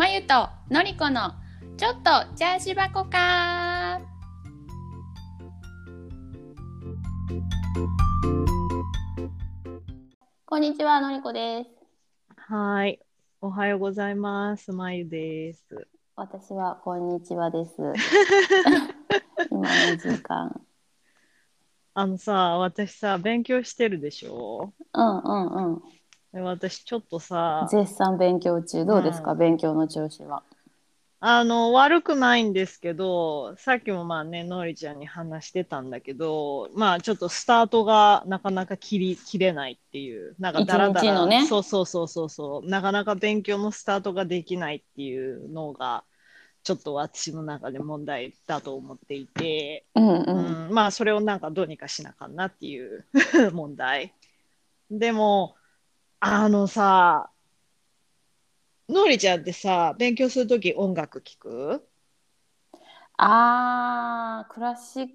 まゆとのりこのちょっとチャージ箱かこんにちはのりこですはい。おはようございます。まゆです。私はこんにちはです 今の時間あのさ、私さ、勉強してるでしょ？うんうんうんで私ちょっとさ、絶賛勉強中。どうですか、う勉強の調子は。あの、悪くないんですけど、さっきもまあね、のりちゃんに話してたんだけど、まあちょっとスタートがなかなか切り、切れないっていう、なんかだらだら、一日のね。そうそうそうそうそう、なかなか勉強のスタートができないっていうのが、ちょっと私の中で問題だと思っていて、うんうん、うん、まあそれをなんかどうにかしなあかんなっていう 問題。でも、あのさ、のりちゃんってさ、勉強するとき音楽聴く？あークラシッ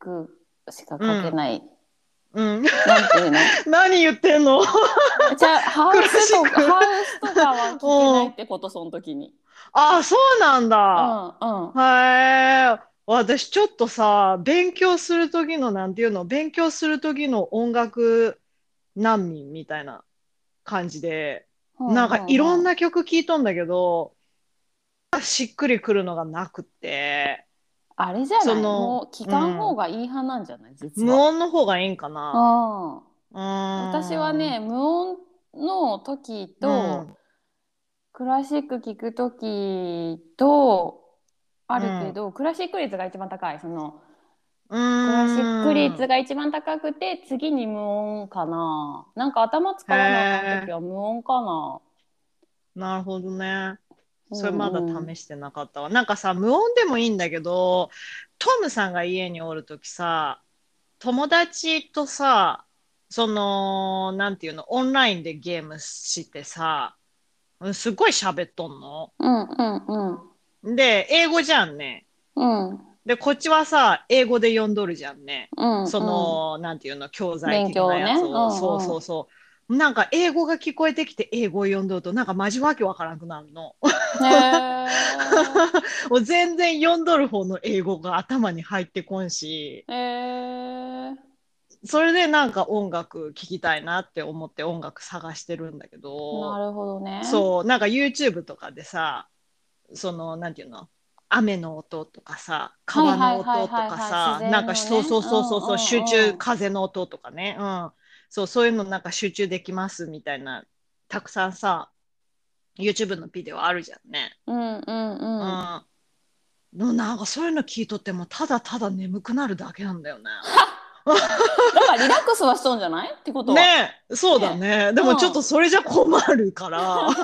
クしか書けない、うん。なんていうの？何言ってんの？じゃあハウスとかハウスとかは聞けないってことその時に。ああ、そうなんうだ。んうん。へえ。私ちょっとさ、勉強するときの、なんていうの、勉強するときの音楽難民みたいな感じで、なんかいろんな曲聴いとんだけど、しっくりくるのがなくって、あれじゃない？その聞かん方がいい派なんじゃない？実無は、音の方がいいんかな。私はね、無音の時と、うん。クラシック聞く時とあるけど、クラシック率が一番高い。そのうクラシックーん率が一番高くて次に無音かななんか頭使わなあかん時は無音かななるほどね。うんそれまだ試してなかったわ。なんかさ、無音でもいいんだけど、トムさんが家におるときさ、友達とさ、その、なんていうの、オンラインでゲームしてさ、うんすごい喋っとんの。うんうんうんで、英語じゃんね。うんで、こっちはさ、英語で読んどるじゃんね。うんその、なんていうの、教材的なやつを。ね。うんうん。そうそうそう。なんか英語が聞こえてきて英語を読んどると、なんかマジわけわからなくなるの。もう全然読んどる方の英語が頭に入ってこんし、それでなんか音楽聴きたいなって思って音楽探してるんだけなど、るほどね。そう、なんか YouTube とかでさ、その、なんていうの？雨の音とかさ、川の音とかさなんかそうそうそうそうそう、うんうんうん集中、風の音とかね、うん。そう、そういうのなんか集中できますみたいな、たくさんさ、YouTube のビデオあるじゃんね。うんうんうんうん。のなんかそういうの聞いとってもただただ眠くなるだけなんだよね。だからリラックスはしとんじゃないってことは？ねえそうだね。でもちょっとそれじゃ困るから。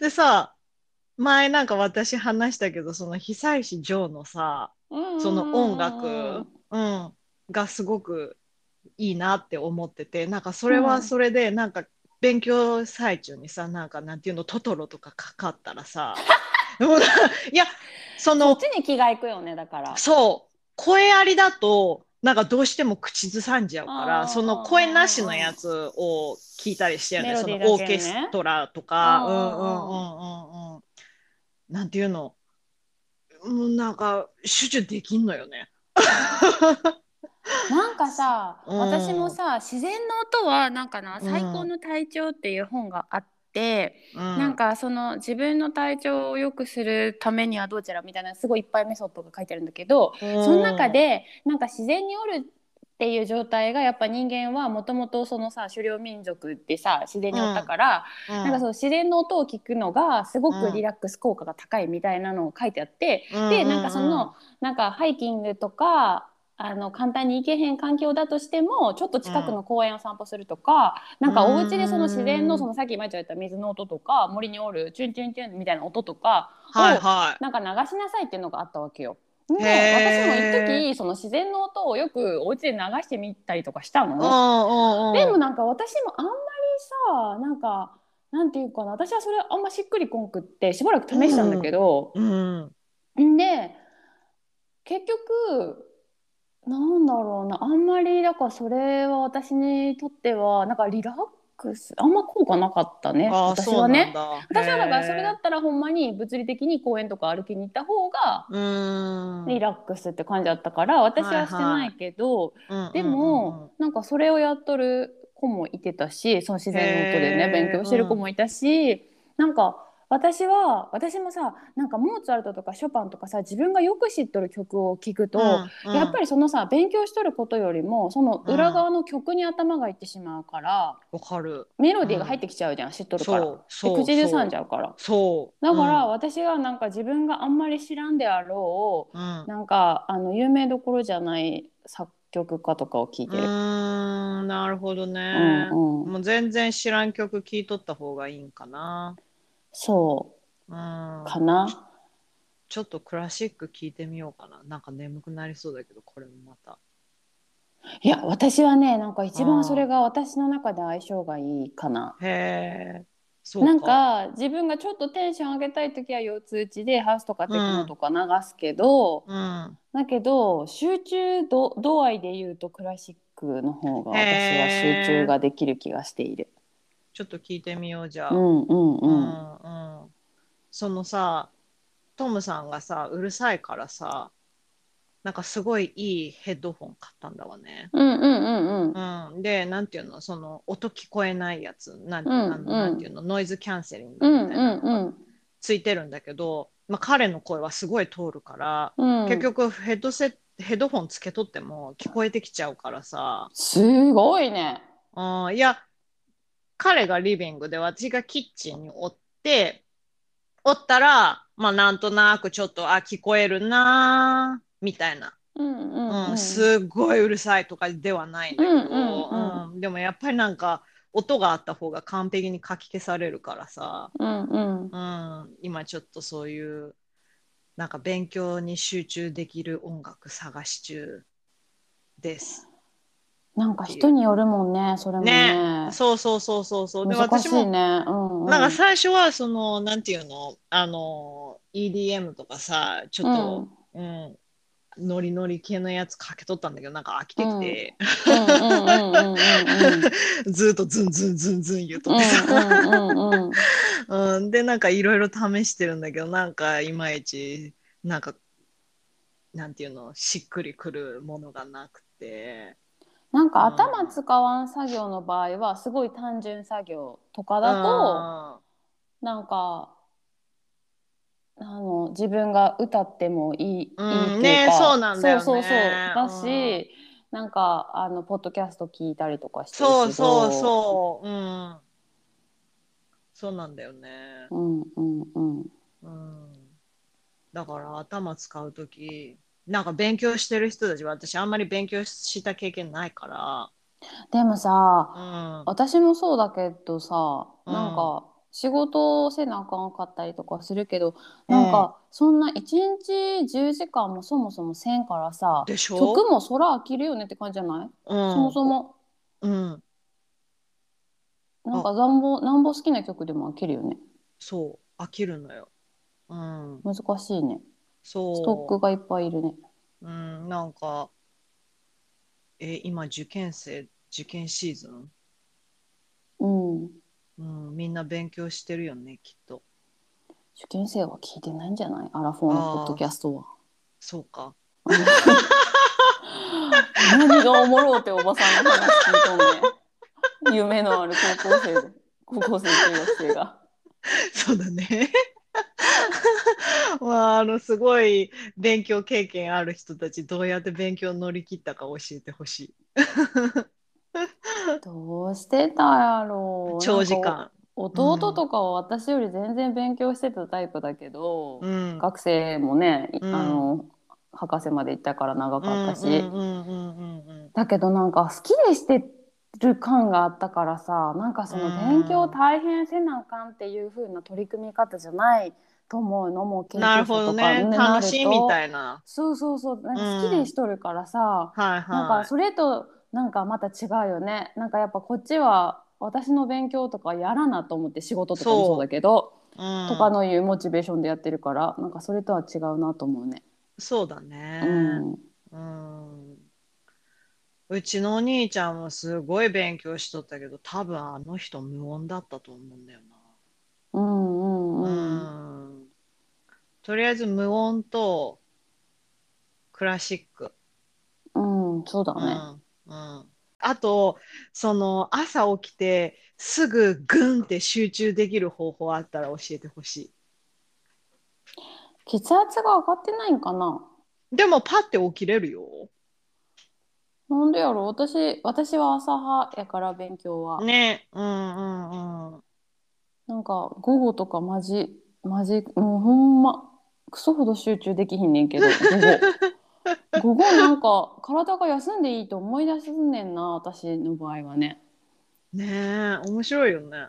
でさ、前なんか私話したけど、その久石譲のさ、うんその音楽、うん、がすごくいいなって思ってて、なんかそれはそれで、なんか勉強最中にさ、なんかなんていうの、トトロとかかかったらさ、いや、そそのっち、に気がいくよねだから。そう、声ありだと、なんかどうしても口ずさんじゃうから、その声なしのやつを聞いたりしてるね、そのオーケストラとか、うんうんうんうんうん。なんていうの、もうなんか集中できんのよね。なんかさ、うん。私もさ自然の音はなんかなうん。最高の体調っていう本があって、うん、なんかその自分の体調を良くするためにはどうちゃらみたいなすごいいっぱいメソッドが書いてあるんだけど、うん、その中でなんか自然におるっていう状態がやっぱ人間はもともとそのさ狩猟民族でさ自然におったから、うん、なんかその自然の音を聞くのがすごくリラックス効果が高いみたいなのを書いてあって、でなんかそのなんかハイキングとかあの簡単に行けへん環境だとしてもちょっと近くの公園を散歩するとか、なんかお家でその自然のそのさっき前ちゃった水の音とか森におるチュンチュンチュンみたいな音とかを、はいはい。なんか流しなさいっていうのがあったわけよ。でへー。私も一時その自然の音をよくお家で流してみたりとかしたの。でもなんか私もあんまりさなんかなんていうかな私はそれあんましっくりこんくってしばらく試したんだけど、うん、ん。で結局なんだろうなあんまりだからそれは私にとってはなんかリラッククス。あんま効果なかったね。私はね。だ。私はだからそれだへったらほんまに物理的に公園とか歩きに行った方が。リラックスって感じだったから私はしてないけど、うんでも、なんかそれをやっとる子もいてたしその自然の音でね勉強してる子もいたし、なんか私は私もさなんかモーツァルトとかショパンとかさ自分がよく知っとる曲を聴くと、やっぱりりそのさ勉強しとることよりもその裏側の曲に頭がいってしまうから、わかる。メロディーが入ってきちゃうじゃん、知っとるから。で口ずさんじゃうから。そう。だから、うん私がなんか自分があんまり知らんであろうんう、なんかあの有名どころじゃない作曲家とかを聴いうてる。なるほどうね。んうん、もう全然知らん曲聴いとった方がいいんかな。そうかな。ちょっとクラシック聴いてみようかな。なんか眠くなりそうだけど、これもまた。いや私はねなんか一番それが私の中で相性がいいかな。へえ。そうか。なんか自分がちょっとテンション上げたい時は四つ打ちでハウスとかテクノとか流すけど、うん。だけど集中度度合いで言うとクラシックの方が私は集中ができる気がしている。ちょっと聞いてみようじゃあ。うんうんううん。んうんそのさトムさんがさうるさいからさなんかすごいいいヘッドホン買ったんだわね。うんうんうんうん。うん、でなんていうの？その音聞こえないやつなん,、うんうんなんていうの？ノイズキャンセリングうんみたいなついてるんだけど、まあ、彼の声はすごい通るから、うん。結局ヘッドセヘッドホンつけとっても聞こえてきちゃうからさ、すごいね。うん、いや彼がリビングで私がキッチンにおっておったらまあなんとなくちょっとあ聞こえるなーみたいな、うんうんうんうん。すっごいうるさいとかではないんだけど、うんうんうんでもやっぱりなんか音があった方が完璧にかき消されるからさ、うんうん。うん、今ちょっとそういうなんか勉強に集中できる音楽探し中です。なんか人によるもんね、それもね。そうそうそうそうそう。で私もいね。うんうん。なんか最初はそのなんていうの？あの EDM とかさちょっと、うんノリノリ系のやつかけとったんだけどなんか飽きてきて、うんうんうんうんうんうん。ずっとズンズンズンズン言うとうんってさ、うんうんうん。うん、でなんかいろいろ試してるんだけどなんかいまいちなんかなんていうの？しっくりくるものがなくて。なんか頭使わん作業の場合はすごい単純作業とかだとなんかあの自分が歌ってもいい,、うん。いいっていうか、ねそうなんだよね。そうそうそう。だし、うん。なんかあのポッドキャスト聞いたりとかしてそうそうそう、うん、そうなんだよね。うんうんうん。うん。だから頭使うとき、なんか勉強してる人たちは私あんまり勉強した経験ないかでもさら、うん、私もそうだけどさ、うん。なんか仕事をせなあかんかったりとかするけど、なんかそんな1日10時間もそもそもせんからさでしょ？曲もそら飽きるよねって感じじゃない、うん、そもそも。うん、なんかなんぼなんぼ好きな曲でも飽きるよね。そう、飽きるのよ。うん、難しいねそう。ストックがいっぱいいるねうん、なんか、え、今受験生、受験シーズン、うんうん、みんな勉強してるよね、きっと。受験生は聞いてないんじゃない？アラフォーのポッドキャストはそうか。何がおもろうっておばさんの話聞いとんね夢のある高校生で高校生中学生が そうだね。まあ、あの、すごい勉強経験ある人たち、どうやって勉強乗り切ったか教えてほしい。どうしてたやろう長時間。お弟とかは私より全然勉強してたタイプだけど、うん。学生もね、いうんあの博士まで行ったから長かったし、だけどなんか好きでしてる感があったからさなんかその勉強大変せなあかんっていう風な取り組み方じゃないと思うのも研なるほどね。楽しいみたいな。そうそうそうなんか好きでしとるからさ、はいはい。なんかそれとなんかまた違うよねなんかやっぱこっちは私の勉強とかやらなと思って仕事とかもそうだけど、うんとかのいうモチベーションでやってるからなんかそれとは違うなと思うね。そうだうね。んうん。うちのお兄ちゃんもすごい勉強しとったけど、多分あの人無音だったと思うんだようんうんな。うん。うん。とりあえず無音とクラシック。うん、そうだうね。ん。うん。あと、その朝起きてすぐグンって集中できる方法あったら教えてほしい。血圧が上がってないんかな？でもパッて起きれるよ。なんでやろ？私、私は朝派やから勉強は。ね。うんうんうん。なんか午後とかマジ、マジ、もうほんま、クソほど集中できひんねんけど、午後。午後なんか体が休んでいいと思い出すねんな、私の場合はね。ねえ、面白いよね。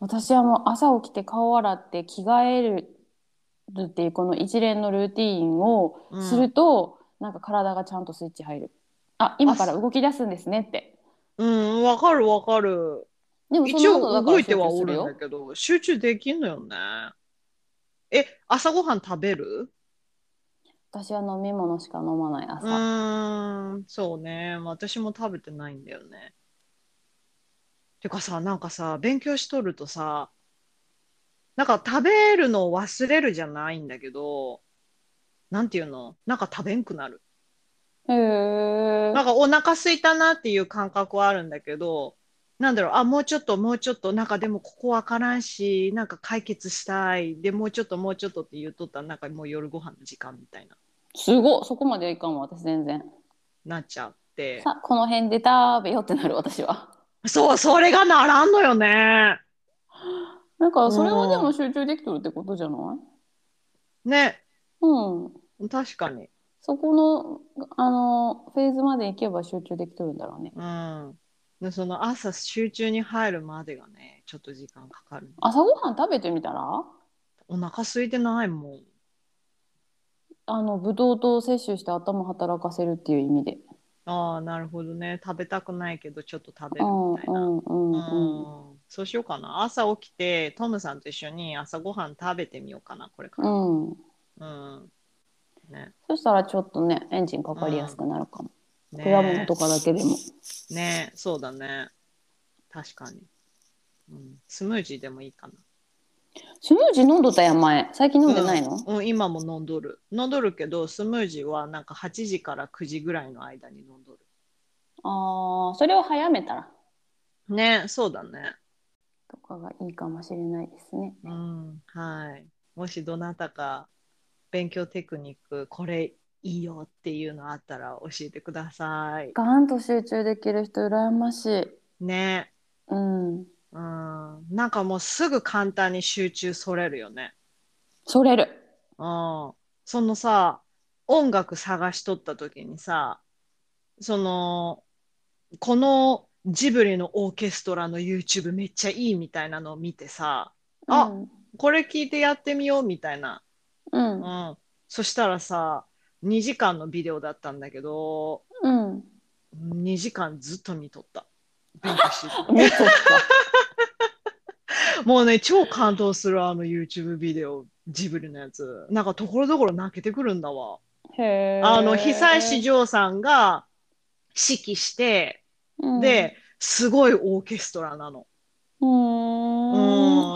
私はもう朝起きて顔洗って着替えるっていうこの一連のルーティーンをすると、なんか体がちゃんとスイッチ入る。あ、今から動き出すんですねって。うん、わかるわかる。でもそ一応動いてはおるんだ。けど、集中できんのよね。え、朝ごはん食べる？私は飲み物しか飲まないう朝。ーん、そうね。私も食べてないんだよね。てかさ、なんかさ、勉強しとるとさ、なんか食べるのを忘れるじゃないんだけど、なんていうの？なんか食べんくなる。へえ。なんかお腹空いたなっていう感覚はあるんだけど、なんだろう、あ、もうちょっと、もうちょっと、なんかでもここわからんし、なんか解決したい。で、もうちょっと、もうちょっとって言うとったら、なんかもう夜ご飯の時間みたいな、すごいそこまではいかんわ私全然。なっちゃって。さこの辺で食べようってなる私は。そう、それがならんのよね。なんかそれはでも集中できとるってことじゃない？ね、うん。確かに。そこのあのフェーズまで行けば集中できとるんだろうね。うん。で、その朝集中に入るまでがね、ちょっと時間かかる。朝ごはん食べてみたら？お腹空いてないもん。あのブドウ糖を摂取して頭働かせるっていう意味で。ああ、なるほどね。食べたくないけど、ちょっと食べるうんみたいうな。んうんうん。うんそうしようかな。朝起きて、トムさんと一緒に朝ごはん食べてみようかな、これから。うん。うん。ね。そしたらちょっとねエンジンかかりやすくなるかも。ね果物とかだけでも。ねそうだね。確かに。うん、スムージーでもいいかな。スムージー飲んどったやん前。最近飲んでないの、うん、うん今も飲んどる。飲んどるけど、スムージーはなんか8時から9時ぐらいの間に飲んどる。ああそれを早めたらねそうだね。とかがいいかもしれないですね。うん、はい。もしどなたか勉強テクニック、これいいよっていうのあったら教えてください。ガーンと集中できる人羨ましい。ね。うん。うん。なんかもうすぐ簡単に集中それるよね。それる。うん。そのさ、音楽探しとった時にさ、その、このジブリのオーケストラの YouTube めっちゃいいみたいなのを見てさ、あうん。これ聞いてやってみようみたいな。うんう。ん。そしたらさ、2時間のビデオだったんだけど、うん。2時間ずっと見とった。勉強してて見とっもうね、超感動するあの YouTube ビデオ、ジブリのやつ。なんかところどころ泣けてくるんだわ。た。へえ。あの、久石譲さんが指揮して、うん、で、すごいオーケストラなの。うーん。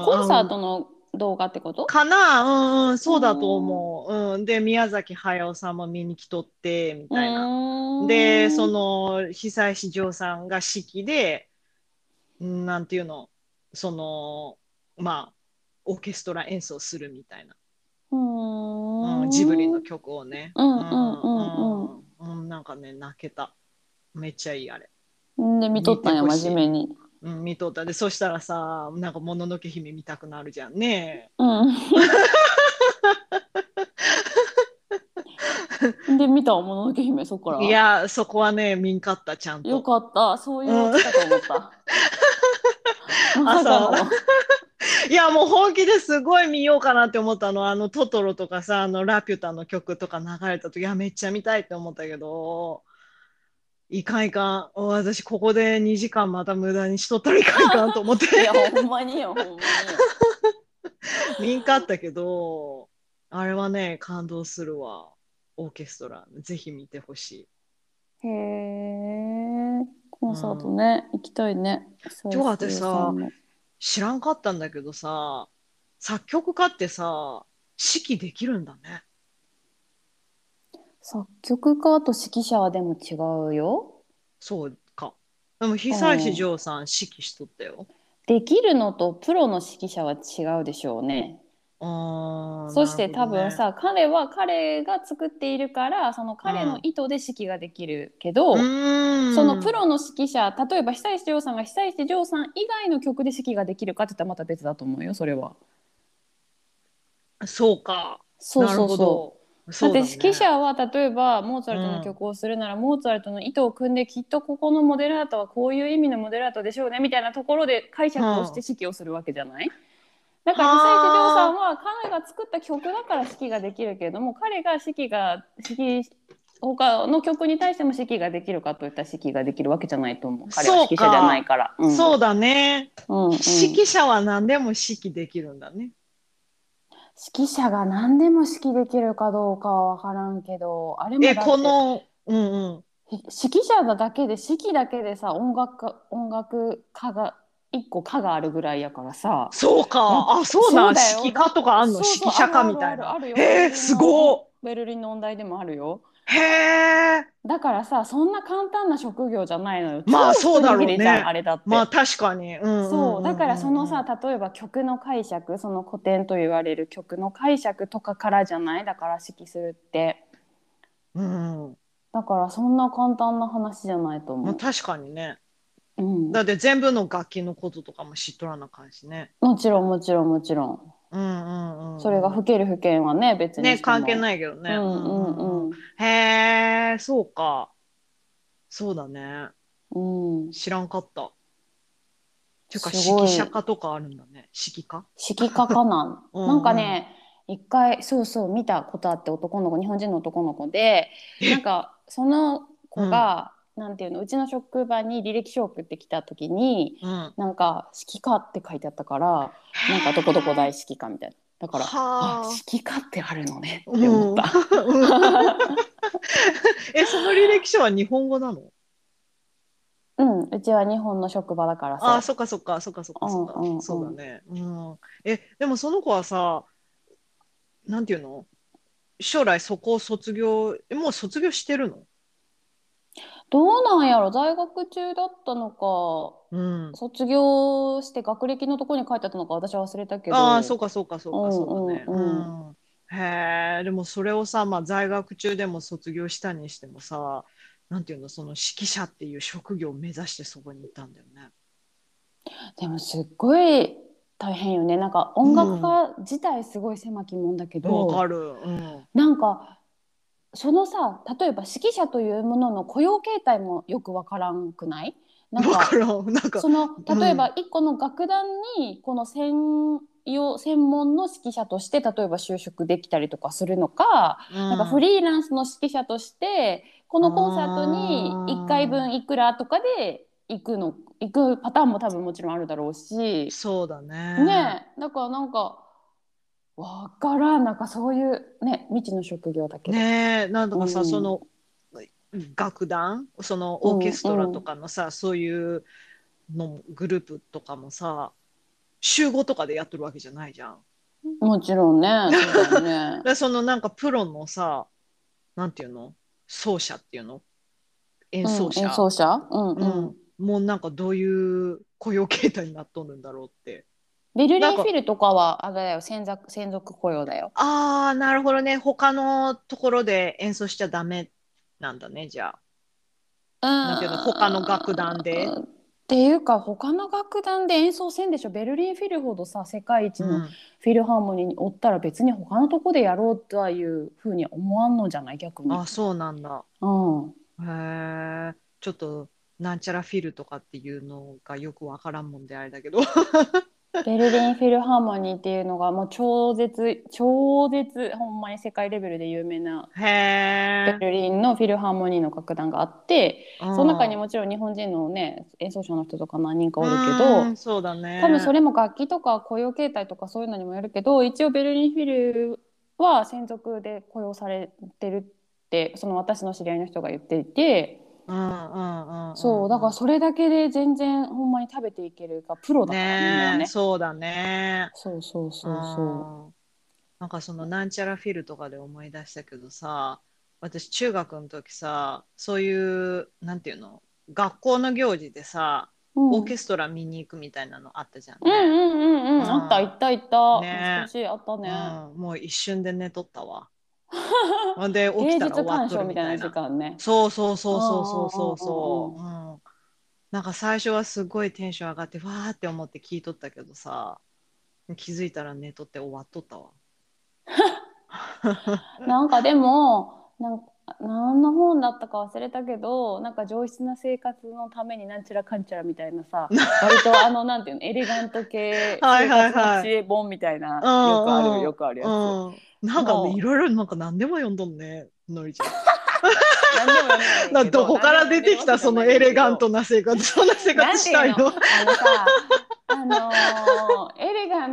うんコンサートの動画ってこと？かな？うんうん、そうだと思う。うん。で、宮崎駿さんも見に来とって、みたいな。なで、そ、の、久石譲さんが指揮で、んなんていうの、その、まあ、オーケストラ演奏するみたいな。ううん。ジブリの曲をね。うんうんうんうんうんうんなんかね、泣けた。めっちゃいいあれ。で、見とったんや、真面目に。うん、見とった。で、そしたらさ、なんか、もののけ姫見たくなるじゃんね。うん。で、見たもののけ姫、そこから。い、や、そこはね、見んかった、ちゃんと。よかった。そういうの来たと思った。まさかの。いや、もう本気ですごい見ようかなって思ったの。あの、トトロとかさ、あの、ラピュタの曲とか流れた時、いや、めっちゃ見たいって思ったけど、いかんいかん。私、ここで2時間また無駄にしとったらいかんいかんと思っていや、ほんまによ、ほんまによ。見んかったけど、あれはね、感動するわ。オーケストラ。ぜひ見てほしい。へえコンサートね、行きたいねちょ待ってさ知らんかったんだけどさ、作曲家ってさ、指揮できるんだね。作曲家と指揮者はでも違うよそうか。でも、久石譲さん指揮しとったよ。できるのとプロの指揮者は違うでしょうねあーそしてね分さ、彼は彼が作っているからその彼の意図で指揮ができるけど、うーんそのプロの指揮者例えば久石譲さんが久石譲さん以外の曲で指揮ができるかって言ったらまた別だと思うよそれは。そうか。そうそうそなるほど。う。そうだって指揮者は例えばモーツァルトの曲をするなら、モーツァルトの意図を組んできっとここのモデラートはこういう意味のモデラートでしょうねみたいなところで解釈をして指揮をするわけじゃない、だから久石譲さんは彼が作った曲だから指揮ができるけれども彼が指揮が指揮他の曲に対しても指揮ができるかといったら指揮ができるわけじゃないと思う彼は指揮者じゃないから。うんそうだね。うんうん指揮者は何でも指揮できるんだね。指揮者が何でも指揮できるかどうかは分からんけどあれもだえ、この、うんうん。ひ指揮者だけで指揮だけでさ音楽家音楽家が一個科があるぐらいやからさそうか。あ、そうなん。指揮家とかあんの？指揮者家みたいな。えー、すごベルリンの音大でもあるよい。へえ。だからさそんな簡単な職業じゃないのよまあ超そうだろうねあれだって、まあ確かに。うんうんうんうんそうだからそのさ、例えば曲の解釈その古典と言われる曲の解釈とかからじゃない？だから指揮するってうん。だからそんな簡単な話じゃないと思う、まあ確かにね。うん、だって全部の楽器のこととかも知っとらな感じね。もちろんもちろんもちろんうんうんうん。それが吹ける吹けんはね別にね、関係いないけどね。うんうんうんへえ、そうか。そうだね。うん知らんかった。ていうか、指揮者家とかあるんだね。指揮家指揮家かな うんなんかね一回そうそう見たことあって男の子日本人の男の子でなんかその子が、なんていうのうちの職場に履歴書を送ってきた時にうん。なんか指揮家って書いてあったからなんかどこどこ大指揮家みたいな。だからはあ。あ指揮家ってあるのねって思った、う んえ、その履歴書は日本語なの？うん、うちは日本の職場だからさ。ああ、そっかそっか、そっかそっかそっか。うんうんうん。そうだね。うん。え、でもその子はさ、なんていうの？将来そこを卒業、えもう卒業してるの？どうなんやろ？在学中だったのかうん。卒業して学歴のところに書いてあったのか私は忘れたけどああ、そうかそうかそうか、そうだね。うんうんうんへえ、でもそれをさ、まあ在学中でも卒業したにしてもさ、なんていうの、その指揮者っていう職業を目指してそこに行ったんだよね。でもすっごい大変よねなんか音楽家自体すごい狭きもんだけど、わかる。うん。なんかそのさ例えば指揮者というものの雇用形態もよくわからんくない？なんかそ、の例えば一個の楽団にこの専用専門の指揮者として例えば就職できたりとかするのか、なんかフリーランスの指揮者としてこのコンサートに1回分いくらとかで行くの行くパターンも多分もちろんあるだろうし、そうだね。ねえだからなんかわからん。なんかそういうね未知の職業だけど。ねえ、なんとかさ、うん。その楽団、そのオーケストラとかのさ、そういうのグループとかもさ、集合とかでやってるわけじゃないじゃん。もちろんねそね。でそのなんかプロのさ、なんていうの？奏者っていうの？演奏者、うん演奏者？うんうん。うん。もうなんかどういう雇用形態になっとるんだろうって。ベルリンフィルとかはあれだよ専属専属雇用だよ。ああ、なるほどね。他のところで演奏しちゃダメなんだね、じゃあ。なんていうの他の楽団でっていうか他の楽団で演奏せんでしょベルリンフィルほどさ世界一のうんフィルハーモニーにおったら別に他のとこでやろうとはいうふうに思わんのじゃない逆に。あ、そうなんだ。うん、へえ、ちょっとなんちゃらフィルとかっていうのがよくわからんもんであれだけど。ベルリンフィルハーモニーっていうのがもう超絶超絶ほんまに世界レベルで有名な。ベルリンのフィルハーモニーの楽団があって、そその中にもちろん日本人のね演奏者の人とか何人かおるけど。そうだね。多分それも楽器とか雇用形態とかそういうのにもよるけど一応ベルリンフィルは専属で雇用されてるってその私の知り合いの人が言っていて。そうだからそれだけで全然ほんまに食べていけるかプロだからねね。そうだね。そうそうそうそう。ん。なんかそのなんちゃらフィルとかで思い出したけどさ、私中学の時さ、そういう、なんていうの、学校の行事でさ、う、うん、オーケストラ見に行くみたいなのあったじゃんね。うんうんうんうん、うん。あった行った行った、ね懐かしいあったね、うん、もう一瞬で寝とったわ。ほんで起き芸たら終わっとるみたいな時。間ねそうそうそうそうそうそうそう。なんか最初はすごいテンション上がってわーって思って聞いとったけどさ、気づいたら寝とって終わっとったわ。なんかでもなん何の本だったか忘れたけどなんか上質な生活のためになんちゃらかんちゃらみたいなさ 割とあのなんていうのエレガント系はいはいはい知恵本みたいなよくあるよくあるやつ。うん。なんかね、いろいろなんか何でも読んどんね、のりちゃん。などこから出てきたそのエレガントなな生活、そんな生活したいの？あのさあの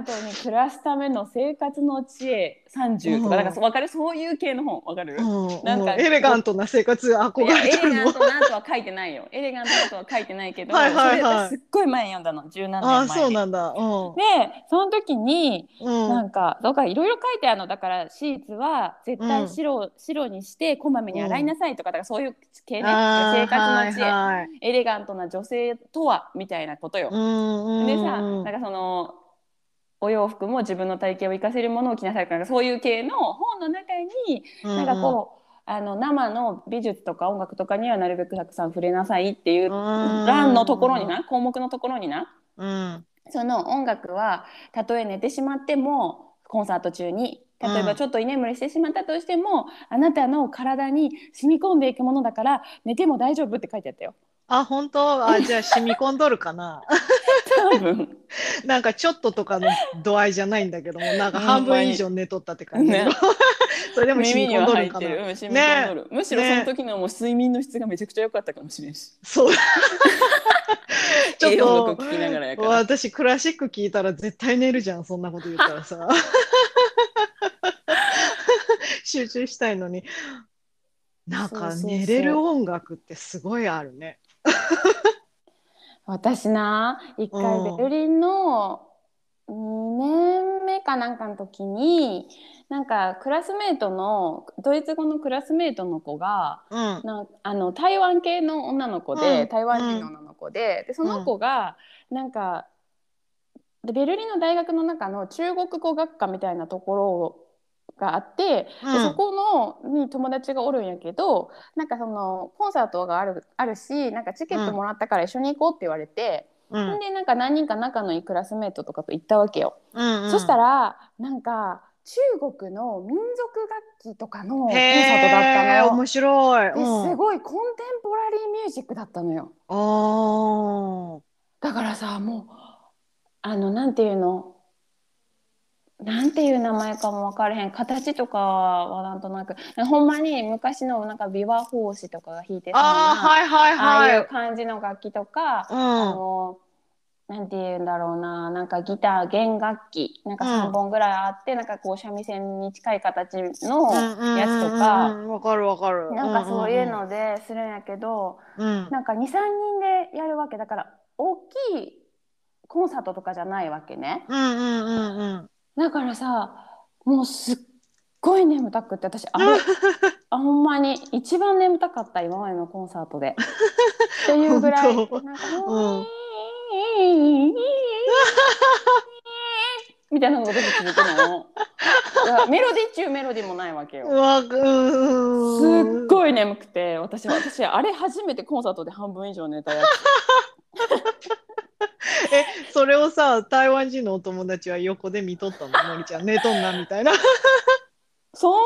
ーエレガントに暮らすための生活の知恵30とか、うんなんかそうわかる？そういう系の本わかる、うんなんかうんエレガントな生活憧れてるのガントなとは書いてないよ。エレガントなとは書いてないけど、はいはいはいそれ私すっごい前に読んだの、十何ああ、年前に。そうなんだ。うん。で、その時に、うんなんか、だからいろいろ書いてあるの、だからシーツは絶対白,、白にしてこまめに洗いなさいとか、だからそういう系ね、生活の知恵、はいはいエレガントな女性とはみたいなことよ。うんうんでさ、なんかその。お洋服も自分の体型を生かせるものを着なさいとかそういう系の本の中になんかこう、あの生の美術とか音楽とかにはなるべくたくさん触れなさいっていううん。欄のところにな項目のところにな。うん。その音楽はたとえ寝てしまってもコンサート中に例えうんばちょっと居眠りしてしまったとしても、あなたの体に染み込んでいくものだから寝ても大丈夫って書いてあったよ。あ、本当？あ、じゃあ染み込んどるかな。多分なんかちょっととかの度合いじゃないんだけども、なんか半分以上寝とったって感じ。ね それでも染耳には入ってる、な。うん、染み込んどる、むしろその時のもう睡眠の質がめちゃくちゃ良かったかもしれんしそう。ちょっと私クラシック聞いたら絶対寝るじゃん、そんなこと言ったらさ。集中したいのに。なんか寝れる音楽ってすごいあるね。私な一回ベルリンの2年目かなんかの時になんかクラスメートのドイツ語のクラスメートの子がうん。なんあの台湾系の女の子で、うん台湾人の女の子ででその子がなんかでベルリンの大学の中の中国語学科みたいなところがあって、でうんそこのに友達がおるんやけどなんかそのコンサートがあるあるしなんかチケットもらったから一緒に行こうって言われて、うんでなんか何人か仲のいいクラスメートとかと行ったわけよ。うんうんそしたらなんか中国の民族楽器とかのコンサートだったのよ。面白い。でうんすごいコンテンポラリーミュージックだったのよ。だからさもうあのなんていうの？なんていう名前かも分からへん。形とかはなんとなく。ほんまに昔のなんか琵琶法師とかが弾いてそうなあー、はいはいああいうはい。感じの楽器とか、うん。あのなんて言うんだろうな。なんかギター弦楽器。なんかうん3本ぐらいあって、なんかこう三味線に近い形のうんやつとか、うんうん。うんわかるわかる。なんかそういうのでするんやけど、うん。うんうん。なんか23人でやるわけ。だから大きいコンサートとかじゃないわけね。うんうんうんうん。だからさもうすっごい眠たくって私あれ あほんまに一番眠たかった今までのコンサートで。っていうぐらい本当。なんかうんみたいなのが出て続くのメロディー中メロディーもないわけよすっごい眠くて私は私あれ初めてコンサートで半分以上寝たやえ、それをさ、台湾人のお友達は横で見とったの、のりちゃん、寝とんなみたいな。つその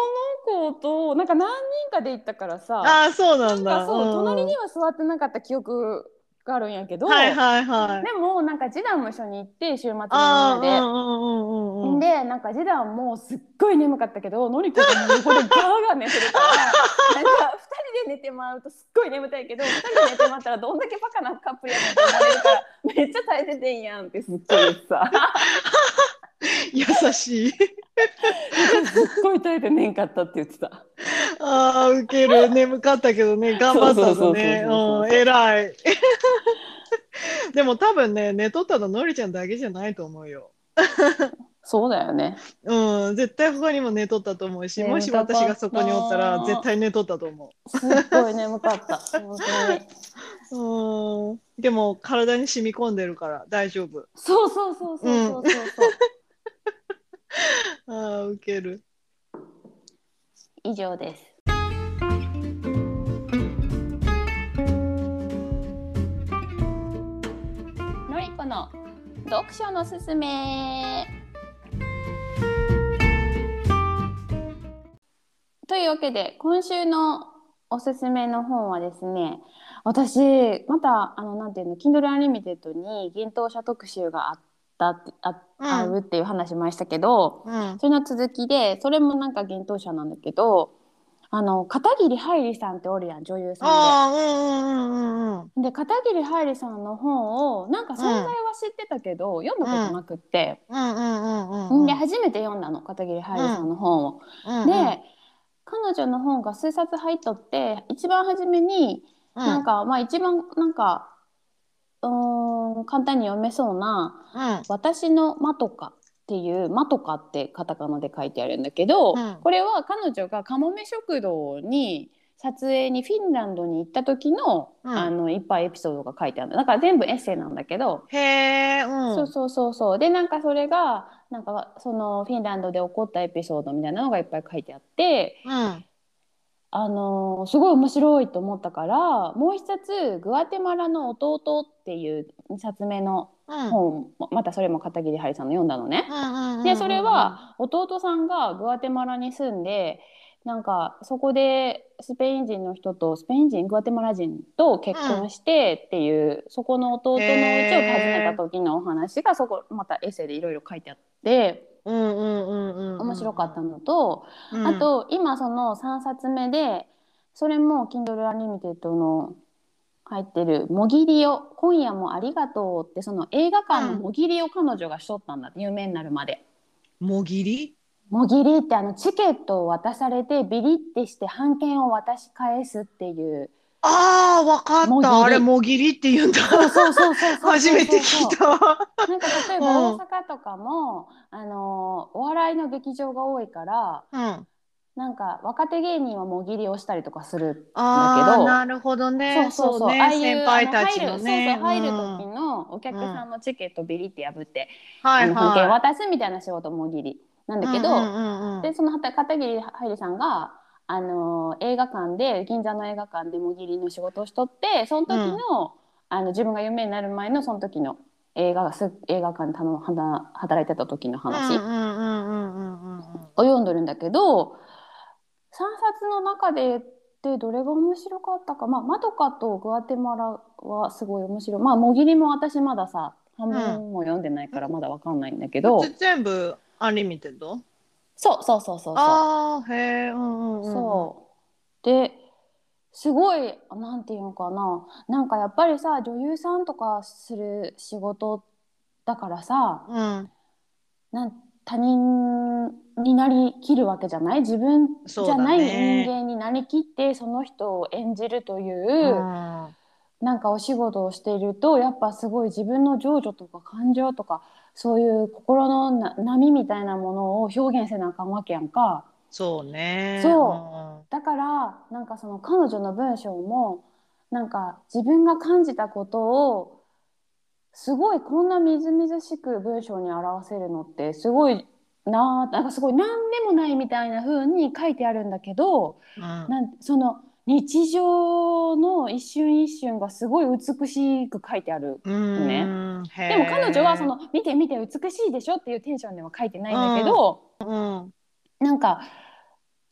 子となんか何人かで行ったからさああ、そうなんだ。そう、ん隣には座ってなかった記憶があるんやけど、はいはいはい。でもなんか次男も一緒に行って週末のあみで。あ、うんうん。でなんか次男もすっごい眠かったけどのりこが横でガーガー寝てるからなんか2人で寝てもらうとすっごい眠たいけど2人で寝てもらったらどんだけバカなカップルやねんって思われるからめっちゃ耐えててんやんってすっごい言ってさ 優しい。すっごい耐えてねんかったって言ってた。あああ、ウケる。眠かったけどね、頑張ったのね。そううん、偉い。でも多分ね、寝とったののりちゃんだけじゃないと思うよ。そうだよね。うん、絶対他にも寝とったと思うし、もし私がそこにおったら絶対寝とったと思すっごい眠かった。本当に。う。うん、でも体に染み込んでるから大丈夫。そうそうそうそうそうそうそう。ああ、ウケる。以上です。のりこの読書のすすめ。というわけで今週のおすすめの本はですね私またあのなんていうの Kindle Unlimited に幻冬者特集があったってあ,、うんあるっていう話しましたけど、うん。それの続きでそれもなんか幻冬者なんだけどあの片桐はいりさんっておるやん女優さんああ、うんうんうんうん。で。で片桐はいりさんの本をなんか存在は知ってたけど、読んだことなくって、うんうんうんうん。で初めて読んだの片桐はいりさんの本を。うんうん、で彼女の本が数冊入っとって一番初めにうん、なんか、まあ一番なんかうーん簡単に読めそうなうん、「私のマトカ」っていう「マトカ」ってカタカナで書いてあるんだけど、うんこれは彼女がかもめ食堂に撮影にフィンランドに行った時の,、うんあのいっぱいエピソードが書いてあるだから全部エッセイなんだけど、へえ、うん。そうそうそうそうでなんかそれがなんかそのフィンランドで起こったエピソードみたいなのがいっぱい書いてあって。うん。あのーすごい面白いと思ったからもう一冊「グアテマラの弟」っていう2冊目のうん。本ままたそれも片桐はいさんの読んだのね。うんでそれ、は弟さんがグアテマラに住んでなんかそこでスペイン人の人とスペイン人グアテマラ人と結婚してっていう、そこの弟の家を訪ねた時のお話がそこまたエッセイでいろいろ書いてあってうんうんうんうん。面白かったのと。うん。あと今その3冊目でそれも Kindle Unlimited の入ってる「もぎりを今夜もありがとう」ってその映画館のもぎりを彼女がしとったんだって有名になるまで。もぎり？もぎりってあのチケットを渡されてビリってして半券を渡し返すっていうああ、わかった。あれ、もぎりって言うんだ。そうそうそうそうそうそう初めて聞いた。なんか例えばうん大阪とかも、あのお笑いの劇場が多いからうん。なんか若手芸人はもぎりをしたりとかするああ、だけどなるほどね。そうそうそう、ね。ああいう先輩たちあののね。入るそうそう入る時うんのお客さんのチケットビリって破って、はいあの半券は渡すみたいな仕事もぎりなんい。だけど、うんうんうんうんでその片桐はいりさんがあの映画館で銀座の映画館でもぎりの仕事をしとってその時の,、あの自分が有名になる前のその時の映画がす映画館で働いてた時の話。をうんうんうんうんうんうん読んどるんだけど、3冊の中ででどれが面白かったか。まあマトカとグアテマラはすごい面白い。まあもぎりも私まださ半分も読んでないからまだわかんないんだけど、うん。全部 Unlimited そうそうそうそうそう。ああ、へえ、うんうんうん。そう。ですごいなんていうのかな。なんかやっぱりさ女優さんとかする仕事だからさうん。なん他人になりきるわけじゃない？自分じゃないそうだね人間になりきってその人を演じるという、うん。なんかお仕事をしているとやっぱすごい自分の情緒とか感情とかそういう心のな波みたいなものを表現せなあかんわけやんか。そうね。そだからなんかその彼女の文章もなんか自分が感じたことをすごいこんなみずみずしく文章に表せるのってすごいなあなんかすごい何でもないみたいな風に書いてあるんだけどうん。なんその日常の一瞬一瞬がすごい美しく書いてある。うん。ねへでも彼女はその見て見て美しいでしょっていうテンションでは書いてないんだけど、うん。なんか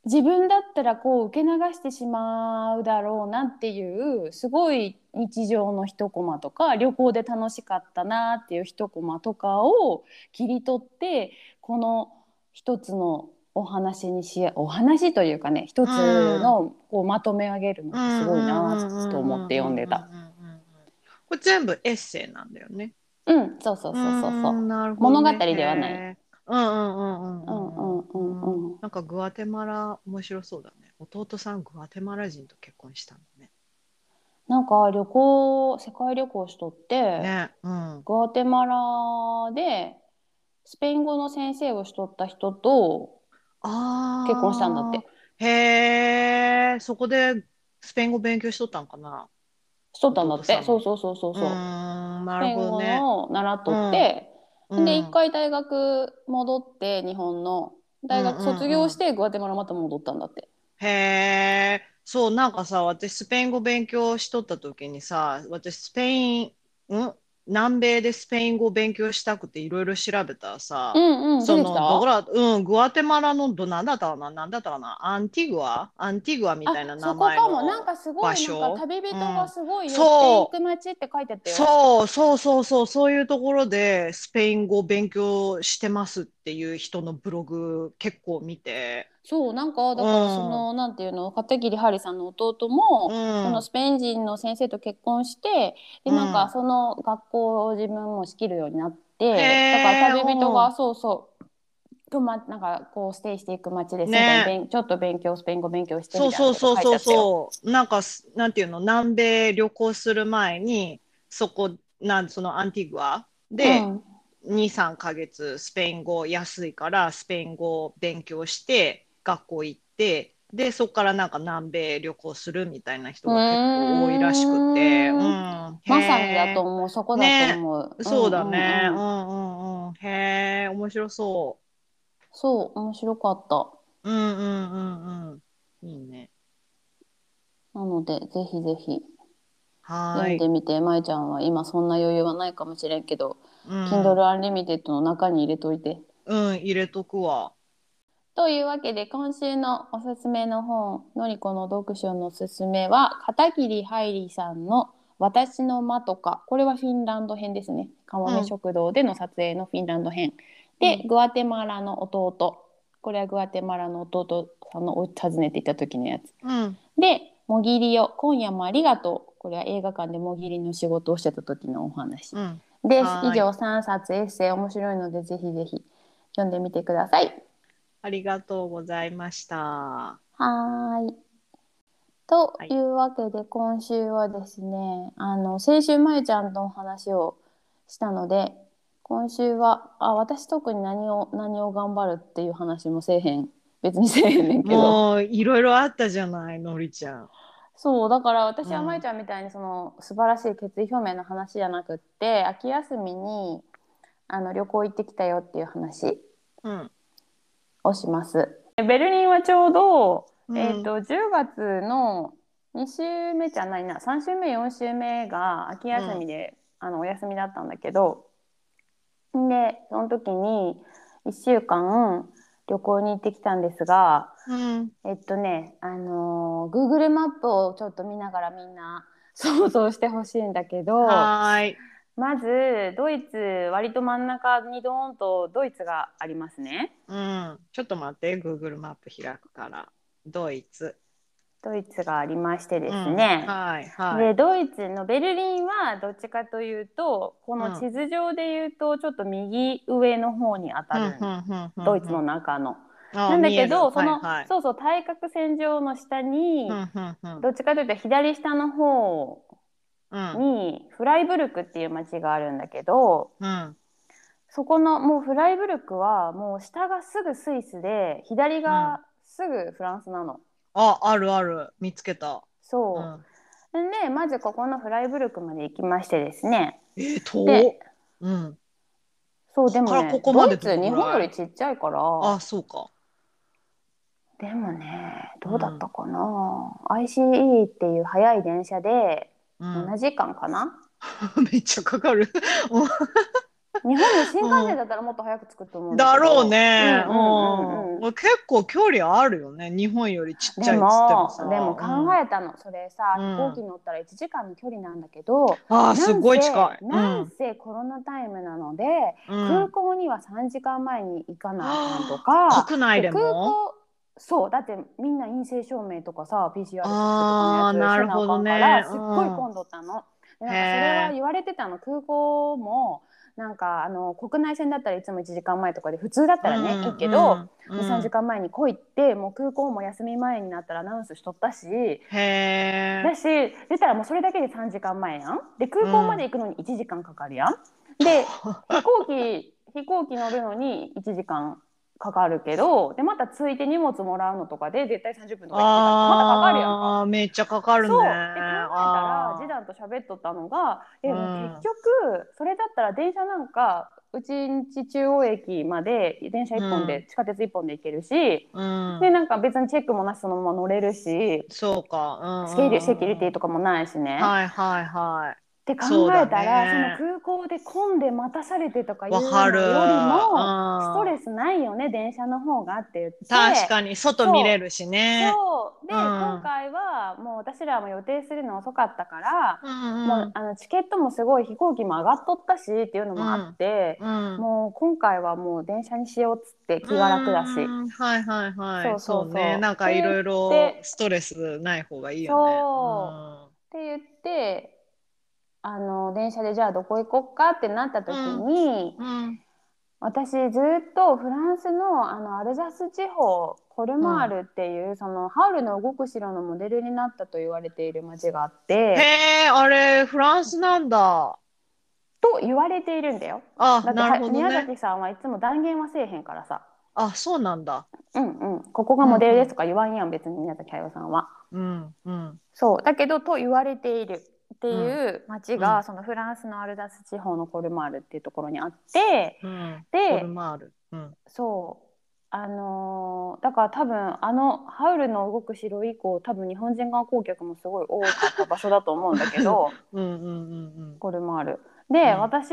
自分だったらこう受け流してしまうだろうなっていうすごい日常の一コマとか旅行で楽しかったなっていう一コマとかを切り取ってこの一つのお話にしお話というかね一つのこうまとめ上げるのがすごいなと思って読んでた。これ全部エッセイなんだよね。うん、そうそうそうそうそう。ね物語ではないうんうんうんうんうんうんうん。なんかグアテマラ面白そうだね。弟さんグアテマラ人と結婚したのね。なんか旅行世界旅行しとって、ね、うん。グアテマラでスペイン語の先生をしとった人とああ。結婚したんだって。へえ、そこでスペイン語勉強しとったんかな？しとったんだってそうそうそうそううそう、ーん、なスペイン語るほどね。を習っとって、うんで一回大学戻って日本の大学卒業してグアテマラまた戻ったんだって。へえ、そう、なんかさ、私スペイン語勉強しとった時にさ、私スペイン、ん？南米でスペイン語勉強したくていろいろ調べたらさ、うんうんその、ら、うん、グアテマラのど、なんだったかな、なんだったかな、アンティグア？アンティグアみたいなあ名前そこかも。のなんかすごいなん場所か旅人がすごい寄ってそういく街って書いてあったよ。そう。そうそうそう、そう。いうところでスペイン語勉強してますっていう人のブログ結構見て、そうなんかだからうん。その、なんていうの？片桐はりさんの弟も、うん。そのスペイン人の先生と結婚してでうん。なんかその学校を自分も仕切るようになって、へーだから旅人が、うん。そうそう。とまなんかこうステイしていく街で、ね。勉ちょっと勉強スペイン語勉強してみたいそうそうそう。そう、なんかす、なんていうの、南米旅行する前に、そこ、なんそのアンティグアで、うん2、3ヶ月スペイン語安いからスペイン語を勉強して学校行ってでそこからなんか南米旅行するみたいな人が結構多いらしくて、うーん。うん、まさにだと思う。そこだと思う。そうだね、ううんんうん。うんうんうん。へえ面白そそう面白かった。ううんうんうんうん。いいね。なのでぜひぜひ。は読んでみて、まいちゃんは今そんな余裕はないかもしれんけど、うん Kindle Unlimited の中に入れといて。うん入れとくわ。というわけで今週のおすすめの本のりこの読書のおすすめは片桐はいりさんの「私の間」とかこれはフィンランド編ですね。かもめ食堂での撮影のフィンランド編、で、うん。グアテマラの弟。これはグアテマラの弟さんのお訪ねていった時のやつ。うん。で「もぎりよ。今夜もありがとう」これは映画館でもぎりの仕事をしてた時のお話、うんですはい。以上3冊エッセイ面白いのでぜひぜひ読んでみてください。ありがとうございました。はーい。というわけで今週はですね、あの先週まゆちゃんのお話をしたので今週はあ私特に何を何を頑張るっていう話もせえへん。別にせえへんねんけど。もういろいろあったじゃないのりちゃんそうだから私はうん。まゆちゃんみたいにその素晴らしい決意表明の話じゃなくって秋休みにあの旅行行ってきたよっていう話うん。をします。ベルリンはちょうどうん。えー、と10月の2週目じゃないな3週目4週目が秋休みで、あのお休みだったんだけどでその時に1週間旅行に行ってきたんですがうんえっとねあのー Google マップをちょっと見ながらみんな想像してほしいんだけどはーいまずドイツ割と真ん中にドーンとドイツがありますね。うん、ちょっと待って、Google マップ開くから。ドイツ。ドイツがありましてですうんね、はい、はでい。ドイツのベルリンはどっちかというとこの地図上で言うとちょっと右上の方に当たる、ドイツの中の。ななんだけどその、はいはい。そうそう対角線上の下に、うんうんうん。どっちかというと左下の方うん。にフライブルクっていう町があるんだけどうん。そこのもうフライブルクはもう下がすぐスイスで左がすぐフランスなの。あ、あるある。見つけた。そうう、ん、でまずここのフライブルクまで行きましてですねえー、遠うん。そうでもねここまでドイツ日本よりちっちゃいからあ、そうか。でもねどうだったかな、ICE っていう速い電車でうん7時間かな、めっちゃかかる。日本の新幹線だったらもっと早く着くと思うんだだけど。ろうね。うんうん結構距離あるよね。日本よりちっちゃいっつってでももさ。でも考えたの、それさうん。飛行機乗ったら1時間の距離なんだけど、うん、あー、すごい近い。なんせコロナタイムなので、うん。空港には3時間前に行かなあかんとか。国内でも？空港そう。だってみんな陰性証明とかさ PCR とかのやつせなあかんからすっごい混んどったの。でなんかそれは言われてたの。空港もなんかあの国内線だったらいつも1時間前とかで普通だったらね、いいけど、うん23時間前に来いってもう空港も休み前になったらアナウンスしとったしだし出たらもうそれだけで3時間前やん。で空港まで行くのに1時間かかるやん、で飛行機飛行機乗るのに1時間かかるけどでまたついて荷物もらうのとかで絶対30分とかまたかかるやんか。めっちゃかかるね。そう。で考えたら次男と喋っとったのがえ、ん。結局それだったら電車なんかうちんち中央駅まで電車1本で、うん。地下鉄1本で行けるし、うん。でなんか別にチェックもなしそのまま乗れるし、そうか、うんうんうんセキュリセキュリティとかもないしね。はいはいはいって考えたらそ,、ね。の空港で混んで待たされてとかいうのよわかる。りもうんストレスないよね電車の方がって言って。確かに外見れるしね。そう。で、うん。今回はもう私らも予定するの遅かったから、うんうんもうあのチケットもすごい飛行機も上がっとったしっていうのもあって、うんもう今回はもう電車にしようっつって気が楽だし、うんはいはいはい。そうそうそう。ね。なんかいろいろでストレスない方がいいよね。そって言ってあの電車でじゃあどこ行こっかってなった時に、うん。うん。私ずっとフランスのあのアルザス地方コルマールっていう、そのハウルの動く城のモデルになったと言われている町があってへえあれフランスなんだ。と言われているんだよ。あだなるほど宮ね崎さんはいつも断言はせえへんからさ。あそうなんだ。うんうん、ここがモデルですとか言わんやん、別に宮崎駿さんは。うんうん。そう。だけどと言われているっていう町が、うん。そのフランスのアルザス地方のコルマールっていうところにあってうん。でコルマール。うん。そう。あのーだから多分あのハウルの動く城以降多分日本人観光客もすごい多かった場所だと思うんだけど うんうんうんコルマール。で、うん。私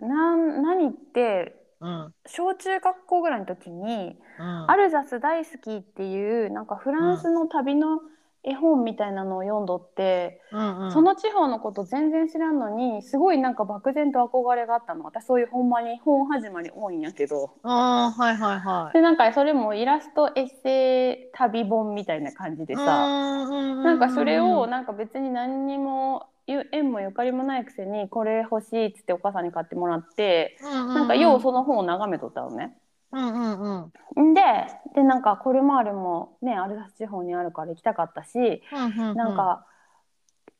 なん何ってうんうん。小中学校ぐらいの時にうん。アルザス大好きっていうなんかフランスの旅の絵本みたいなのを読んどって、うんうん。その地方のこと全然知らんのにすごいなんか漠然と憧れがあったの。私そういうほんまに本始まり多いんやけど。あーはいはいはい。でなんかそれもイラストエッセイ旅本みたいな感じでさ、ななんかそれをなんか別に何にもゆ縁もゆかりもないくせにこれ欲しいっつってお母さんに買ってもらって、ななんかようその本を眺めとったのね。うんうんうん。んででなんかコルマールもねアルザス地方にあるから行きたかったし、うんうんなんか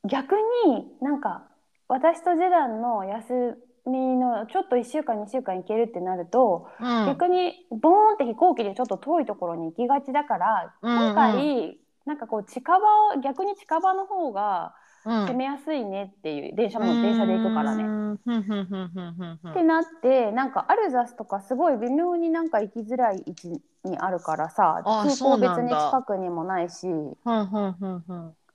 逆になんか私と次男の休みのちょっと1週間2週間行けるってなると、うん。逆にボーンって飛行機でちょっと遠いところに行きがちだから、うんうん。今回なんかこう近場を逆に近場の方がうん攻めやすいねっていう電車も電車で行くからね。ってなってなんかアルザスとかすごい微妙になんか行きづらい位置にあるからさあ空港別に近くにもないし。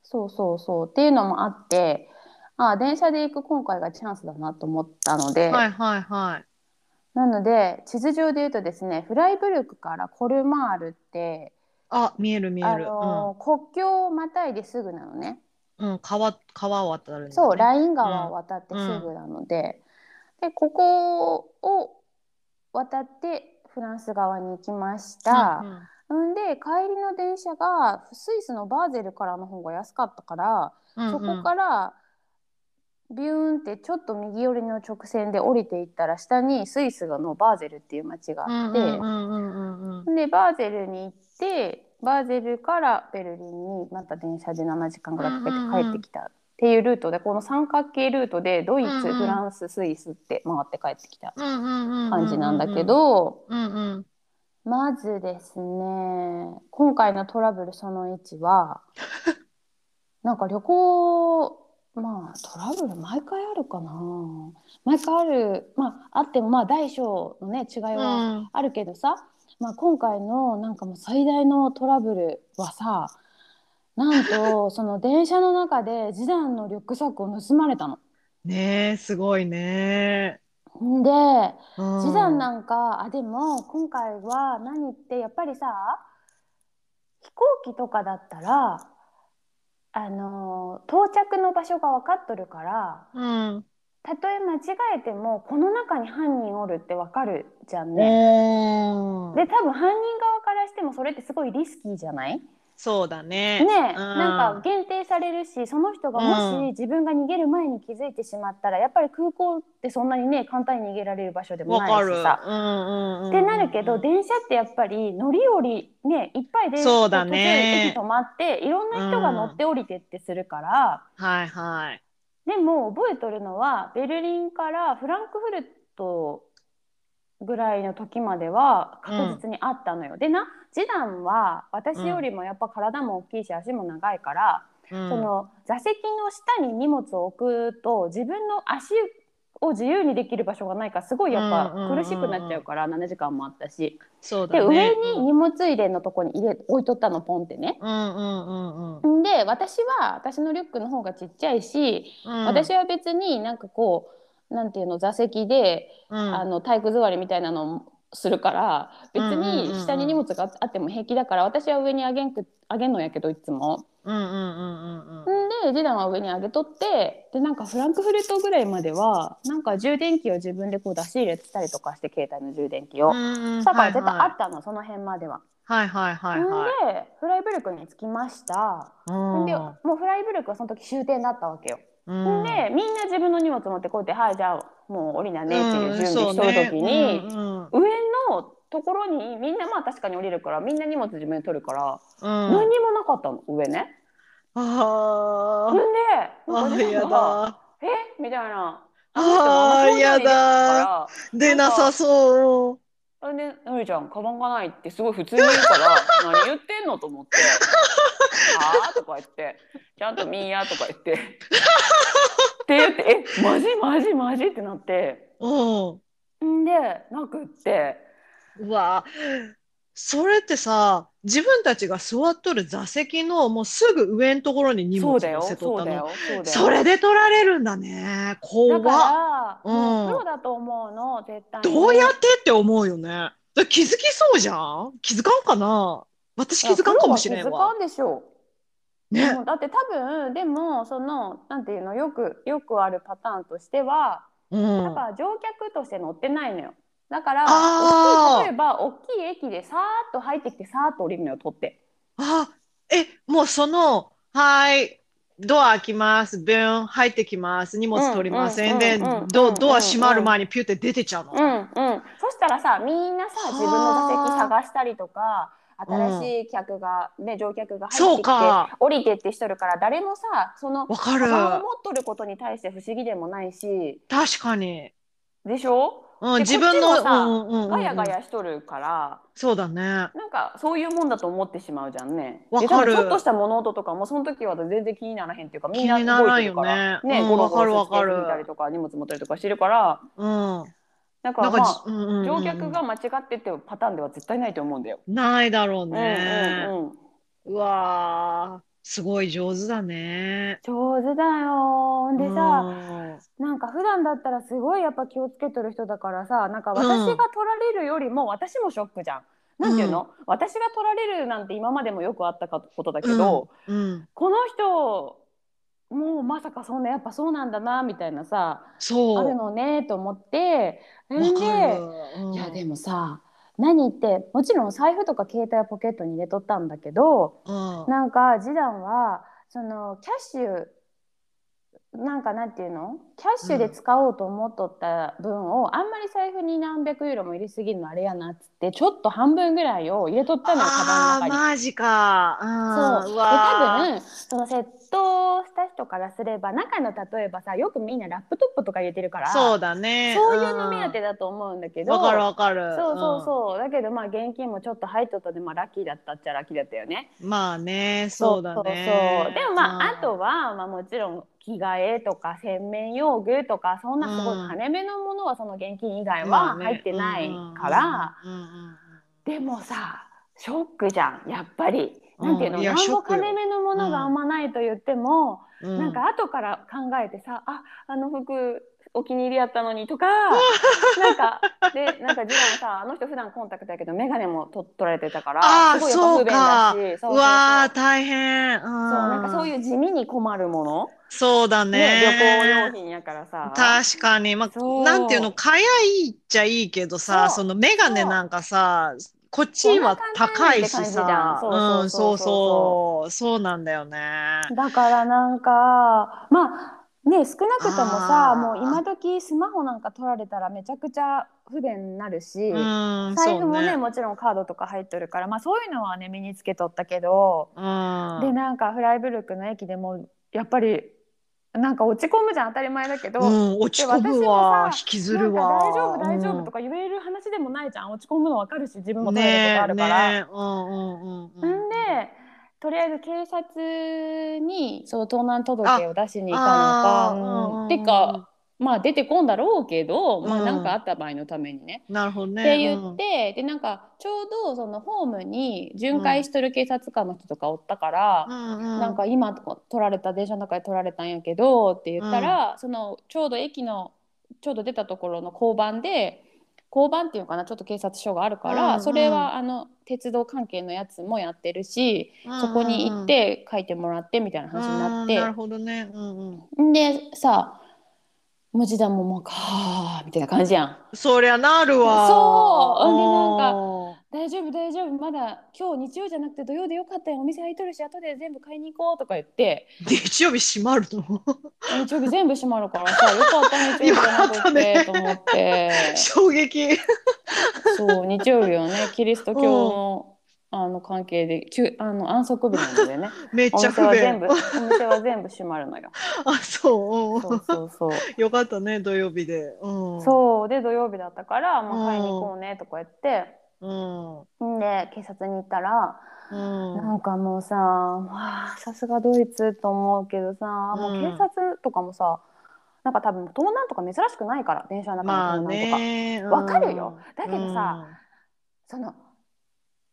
そうそうそうっていうのもあってあ電車で行く今回がチャンスだなと思ったので、はいはいはい。なので地図上で言うとですねフライブルクからコルマールって、あ見える見えあるのー国境をまたいですぐなのね。うんうん川川を渡るんだね。そう、ライン川を渡ってすぐなので、でここを渡ってフランス側に行きました。んで帰りの電車がスイスのバーゼルからの方が安かったから、うんそこからビューンってちょっと右寄りの直線で降りていったら下にスイスのバーゼルっていう町があって、うんうんうんうんうん。でバーゼルに行ってバーゼルからベルリンにまた電車で7時間ぐらいかけて帰ってきたっていうルートでこの三角形ルートでドイツ、うんうんフランススイスって回って帰ってきた感じなんだけど、まずですね今回のトラブルその1は なんか旅行まあトラブル毎回あるかな。毎回あるまああってもまあ大小のね違いはうん。あるけどさ、まあ、今回のなんかもう最大のトラブルはさなんとその電車の中で次男のリュックサックを盗まれたの。ねえすごいね。んでうん。次男なんかあでも今回は何ってやっぱりさ飛行機とかだったらあの到着の場所が分かっとるからうんたとえ間違えてもこの中に犯人おるって分かるじゃんね。ねで多分犯人側からしてもそれってすごいリスキーじゃない？そうだね。ね、うんなんか限定されるしその人がもうんし自分が逃げる前に気づいてしまったらやっぱり空港ってそんなにね簡単に逃げられる場所でも。ないしさ。うんうんうん。ってなるけど電車ってやっぱり乗り降りねいっぱいでそうだね途中駅止まっていろんな人が乗って降りてってするから、はいはい。でも覚えとるのはベルリンからフランクフルトぐらいの時までは確実にあったのよ。でなジダンは私よりもやっぱ体も大きいし足も長いから、うん。その座席の下に荷物を置くと自分の足を自由にできる場所がないからすごいやっぱ苦しくなっちゃうから7時間もあったし。で上に荷物入れのとこに入れ置いとったのポンってね。うんうんうんうん。んで私は私のリュックの方がちっちゃいし、うん私は別になんかこうなんていうの座席で、うんあの体育座りみたいなのをするから別に下に荷物があっても平気だから私は上にあげんくあげんのやけどいつも。うんうんうんうんでジダンは上にあげとってでなんかフランクフルトぐらいまではなんか充電器を自分でこう出し入れたりとかして携帯の充電器を。うんだから絶対あはいったの、その辺までは。はいはいはいんはい。でフライブルクに着きました。うんでもうフライブルクはその時終点だったわけよ。うん。でみんな自分の荷物持ってこうやって「はいじゃあもう降りなね」っていう準備しとるうんそうね。時に、うんうん。上のところにみんなまあ確かに降りるからみんな荷物自分で取るから、うん。何にもなかったの上ね。あんでんがだ。え？みたいな。あーやだ出なさそうそれで「のりちゃんカバンがない」ってすごい普通に言うから「何言ってんの?」と思って「はあ?」とか言って「ちゃんと見んや」とか言って。って言って「えマジマジマジ?」ってなって。うん。んでなくって。うわそれってさ自分たちが座っとる座席のもうすぐ上のところに荷物そうだよ乗せとったの。そそれで取られるんだね怖だっから、うん。プロだと思うの絶対に。どうやってって思うよね。気づきそうじゃん？気づかんかな？私気づかんかもしれんわ。気づかんでしょう。ね。だって多分でもそのなんていうのよくよくあるパターンとしてはうん。だから乗客として乗ってないのよだから例えば大きい駅でさーっと入ってきてさーっと降りるのよ取って。あえもうそのはいドア開きます。ブーン入ってきます。荷物取りますうんうんでドドア閉まる前にピュって出てちゃうのうんうんそしたらさみんなさ自分の座席探したりとか新しい客が、ね乗客が入ってきてか降りてってしとるから誰もさそのわかる持っとることに対して不思議でもないし確かにでしょうん、で自分の、さうんうんうんうん。ガヤガヤしとるから。そうだね。なんかそういうもんだと思ってしまうじゃんね。わかる。ちょっとした物音とかもその時は全然気にならへんっていうかみんな気にならんよ動いてるから。ねうん。ゴロゴロわかるわかる。スーツケース見たりとか荷物持ったりとかしてるから。うん。なんかまあ、うんうんうん乗客が間違ってってパターンでは絶対ないと思うんだよ。ないだろううんね。うんうん。うわー、すごい上手だね。上手だよ。でさ、うん。なんか普段だったらすごいやっぱ気をつけてる人だからさなんか私が取られるよりも私もショックじゃん。なんていうの、私が取られるなんて今までもよくあったかことだけど、うん、この人もうまさかそんなやっぱそうなんだなみたいなさ。あるのねと思って。んでいやでもさ何ってもちろん財布とか携帯はポケットに入れとったんだけどうん。なんか示談はそのキャッシュなんかなんていうの？キャッシュで使おうと思っとった分を、あんまり財布に何百ユーロも入れすぎるのあれやなっつってちょっと半分ぐらいを入れとったのよカバンの中に。マジか。うんそうでわー多分その窃盗した人からすれば中の例えばさよくみんなラップトップとか入れてるからそうだね。そういうの目当てうんだと思うんだけど、わかるわかる。そうそうそう、だけどまあ現金もちょっと入っとったでまあラッキーだったっちゃラッキーだったよね。うん。まあね、そうだね。そうそうでもまあ、うんあとは、まあ、もちろん着替えとか洗面用具とかそんなすごい金目のものはその現金以外は入ってないから、でもさショックじゃんやっぱり。うん。なんていうの、いやなんぼショックよ。金目のものがあんまないと言っても、うん。なんか後から考えてさああの服お気に入りやったのにとか なんかでなんか次男さあの人普段コンタクトやけど眼鏡もと取られてたからすごい不便だしそうわー大変。うん、そうなんかそういう地味に困るもの、そうだね。ね。旅行用品やからさ。確かに、まあ、なんていうの、早いっちゃいいけどさ、そのメガネなんかさ、こっちは高いしさ。そうん、そそううそう。そうなんだよね。だからなんかまあね少なくともさもう今時スマホなんか取られたらめちゃくちゃ不便になるし、うん、財布もねね。もちろんカードとか入ってるからまあそういうのはね身につけとったけど、うん。でなんかフライブルクの駅でもやっぱりなんか落ち込むじゃん当たり前だけど、うん、落ち込むわ、引きずるわ。大丈夫大丈夫とかか言える話でもないじゃん落ち込むの分かるし自分も取られることあるから。ねえねえうんうんうんうん。んでとりあえず警察にその盗難届を出しに行ったのかあーうんてかまあ出てこんだろうけど、まあうんなんかあった場合のためにね。なるほどね。って言って、でなんかちょうどそのホームに巡回しとる警察官の人とかおったから、なんか今取られた電車の中で取られたんやけどって言ったら、そのちょうど駅のちょうど出たところの交番で交番っていうのかな？ちょっと警察署があるから、うんうんそれはあの鉄道関係のやつもやってるし、そこに行って書いてもらってみたいな話になっうんなるほどね。うんうん。て、でさ文字段ももうかーみたいな感じやん。そりゃなるわ。そうでなんかか。大丈夫大丈夫まだ今日日曜じゃなくて土曜でよかったよお店開いとるし後で全部買いに行こうとか言って日曜日閉まるの？日曜日全部閉まるからさよかった日曜日じゃなくてと思って衝撃。そう日曜日はね キリスト教のあの関係できゅあの安息日なのでね めっおちゃ不便店は全部。お店は全部閉まるのよ。あ、そう。そうそうそう。よかったね、土曜日で。うん。そうで土曜日だったから、まあ、買いに行こうねとか言って、うん。んで警察に行ったら、うん。なんかもうさまあさすがドイツと思うけどさ、もう警察とかもさなんか多分盗難とか珍しくないから電車のまあ中の盗難とか、ね。わかるよだけどさその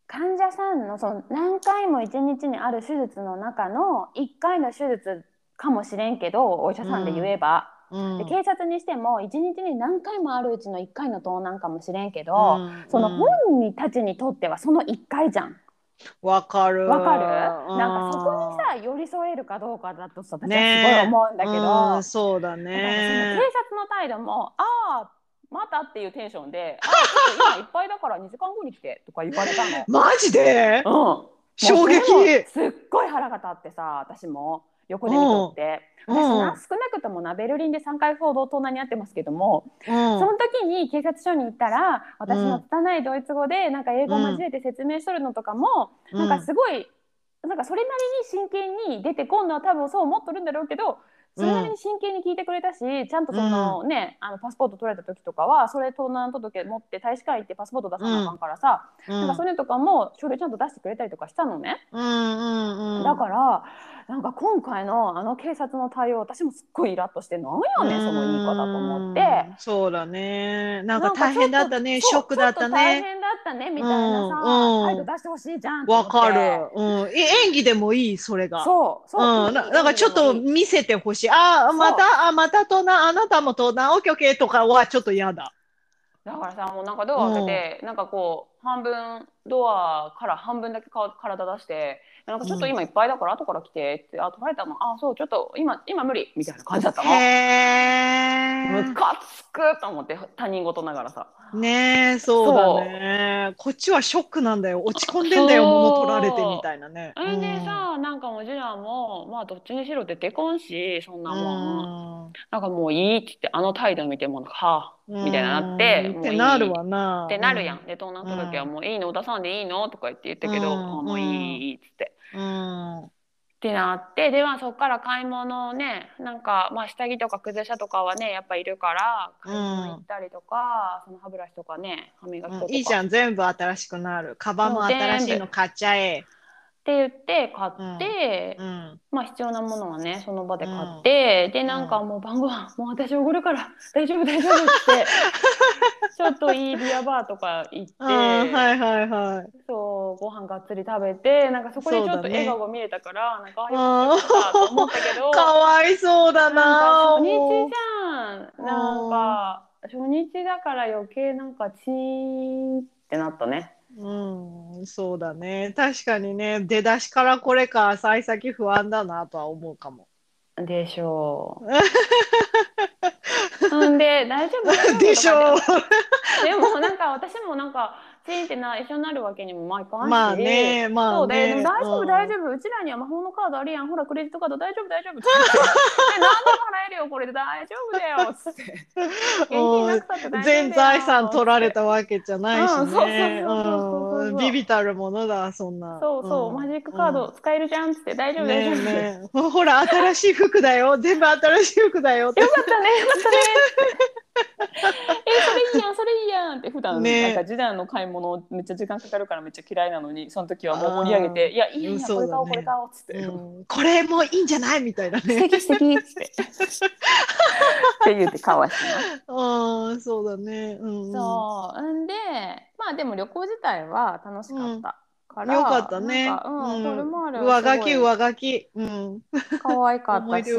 患者さんのその何回も一日にある手術の中の1回の手術かもしれんけどお医者さんで言えば、うん、警察にしても1日に何回もあるうちの1回の盗難かもしれんけど、うん。そのうん。本人たちにとってはその1回じゃん。わかる。わかる？うん。なんかそこにさ寄り添えるかどうかだとさ私はすごいね思うんだけど、うんそうだだからそのね警。察の態度も「ああまた」っていうテンションで「ああ今いっぱいだから2時間後に来て」とか言われたの。マジで？うん。衝撃すっごい腹が立ってさ私も横で見とって、うん。私な少なくともなベルリンで3回ほど盗難に遭ってますけども、うん。その時に警察署に行ったら私の拙いドイツ語でなんか英語を交えて説明しとるのとかも、なんかすごいなんかそれなりに真剣に出てこんのは多分そう思っとるんだろうけどそれなりに真剣に聞いてくれたし、ちゃんとそのね、あのパスポート取られた時とかはそれ盗難届持って大使館行ってパスポート出さなあかんからさ、うん。なんかそれとかも書類ちゃんと出してくれたりとかしたのね、うんうんうん。だからなんか今回のあの警察の対応私もすっごいイラッとしてなんやねんその言い方と思って。うんそうだね。なんか大変だったね。ショックだったちょっと大ね。変だったねみたいなさ、うんうん態度出してほしいじゃんわかる。うん。え演技でもいい、それが。そうそう、うん、ななんかちょっと見せてほしい。ああ、また、あ、また盗難、あなたも盗難、オッケーオッケーとかはちょっと嫌だ。だからさもうなんかドア開けて、なんかこう半分ドアから半分だけか体出してなんかちょっと今いっぱいだから後から来てって、あ取られたのあそうちょっと今今無理みたいな感じだったの。へムカつくと思って他人事ながらさー。ねえ、そうだね。こっちはショックなんだよ。落ち込んでんだよ、物取られてみたいなね。それでさ、なんかもちろんもうまあどっちにしろ出てこんしそんうなもん、ん、なんかもういいって言ってあの態度見てもなんかはあみたいななってってなるわな。ってなるやん。で盗難届はもういいの出さんでいいのとか言って言ったけど、もういいいいっつって。うん。ってなってでまあそっから買い物をねなんかまあ下着とか靴下とかはねやっぱいるから買い物行ったりとか、その歯ブラシとかね歯磨き粉とか、いいじゃん、全部新しくなる。カバンも新しいの買っちゃえ。って言って買って、うん。まあ必要なものはねその場で買って、でなんかもう晩ご飯もう私おごるから大丈夫大丈夫って ちょっといいビアバーとか行って、はいはいはい。そうご飯がっつり食べてなんかそこでちょっと笑顔が見れたから、なんかあよかったと思ったけど かわいそうだな。初日じゃん。なんか初日だから余計なんかチーンってなったねうん、そうだね。確かにね、出だしからこれか、幸先不安だなとは思うかも。でしょう。んで大丈夫？でしょうでもなんか私もなんかチンってな一緒になるわけにもまあいかんし。まあね、まそうあね。ででも大丈夫うん。大丈夫。うちらには魔法のカードあるやん。ほらクレジットカード大丈夫大丈夫。って何でも払えるよこれで大丈夫だよっつって。現金なくたって大丈夫だよ全財産取られたわけじゃないしうん。そうそうね。ビビたるものだ、そんな。そうそう、ん。マジックカード使えるじゃんっつって。大丈夫大丈夫、ねえ。ねえほほら、新しい服だよ。全部新しい服だよ。よかったねよかったね。えそれいいやんそれいいやんって普段ねなんか時短の買い物めっちゃ時間かかるからめっちゃ嫌いなのにその時はもう盛り上げて「いやいいやんこれ買おうこれ買おう」っつって。うんこれもいいんじゃないみたいな素ね。敵素敵っつってって言ってかわしな。ああ、そうだね。うんうん、そう。んで、まあでも旅行自体は楽しかった。からよかったね。なんかうん、これもある。上書き、上書き。うん。可愛かったし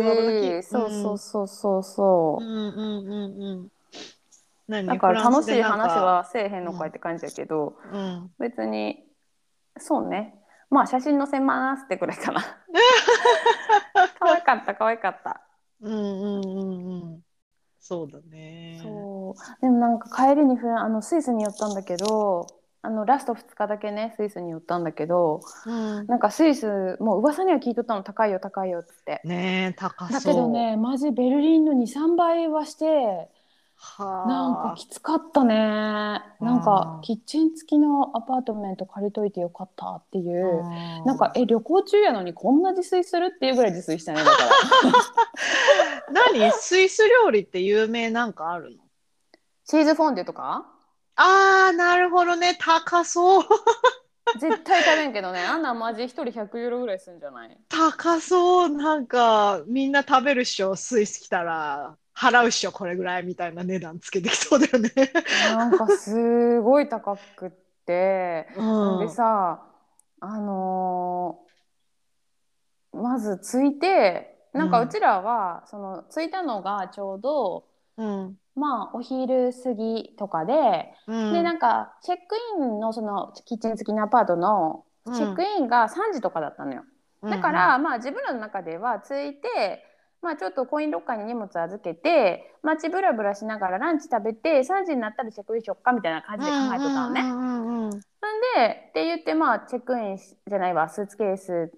そうそうそうそうそうう。んうんうんうん。何？だから楽しい話。はせえへんのかいって感じだけど、でなんか別に、そうね。まあ写真載せますってくら いかな。可愛かった可愛かった。うん。うんうんうんうん。そうだね。そう。でもなんか帰りにフランあのスイスに寄ったんだけど、あのラスト2日だけねスイスに寄ったんだけど、うん。なんかスイスもう噂には聞いとったの高いよ高いよっつって。ねえ、高そう。だけどねマジベルリンの23倍はしてはあ、なんかきつかったね。なんかキッチン付きのアパートメント借りといてよかったっていう。うん。なんかえ旅行中やのにこんな自炊するっていうぐらい自炊したねだから。何？スイス料理って有名なんかあるの？チーズフォンデュとか？ああ、なるほどね。高そう。絶対食べんけどねあんなんマジ1人100ユーロぐらいするんじゃない？高そう。なんか、みんな食べるっしょ。スイス来たら、払うっしょ。これぐらいみたいな値段つけてきそうだよね。なんかすごい高くってうんでさあのーまず着いてなんかうんうちらは、その着いたのがちょうどうん。まあお昼過ぎとかで、うん。でなんかチェックインのそのキッチン付きのアパートのチェックインが3時とかだったのよ、だから、まあ自分らの中では着いてまあちょっとコインロッカーに荷物預けて街ブラブラしながらランチ食べて3時になったらチェックインしよっかみたいな感じで考えてたのね。うんうんうんうんなんでって言ってまあチェックインしじゃないわスーツケース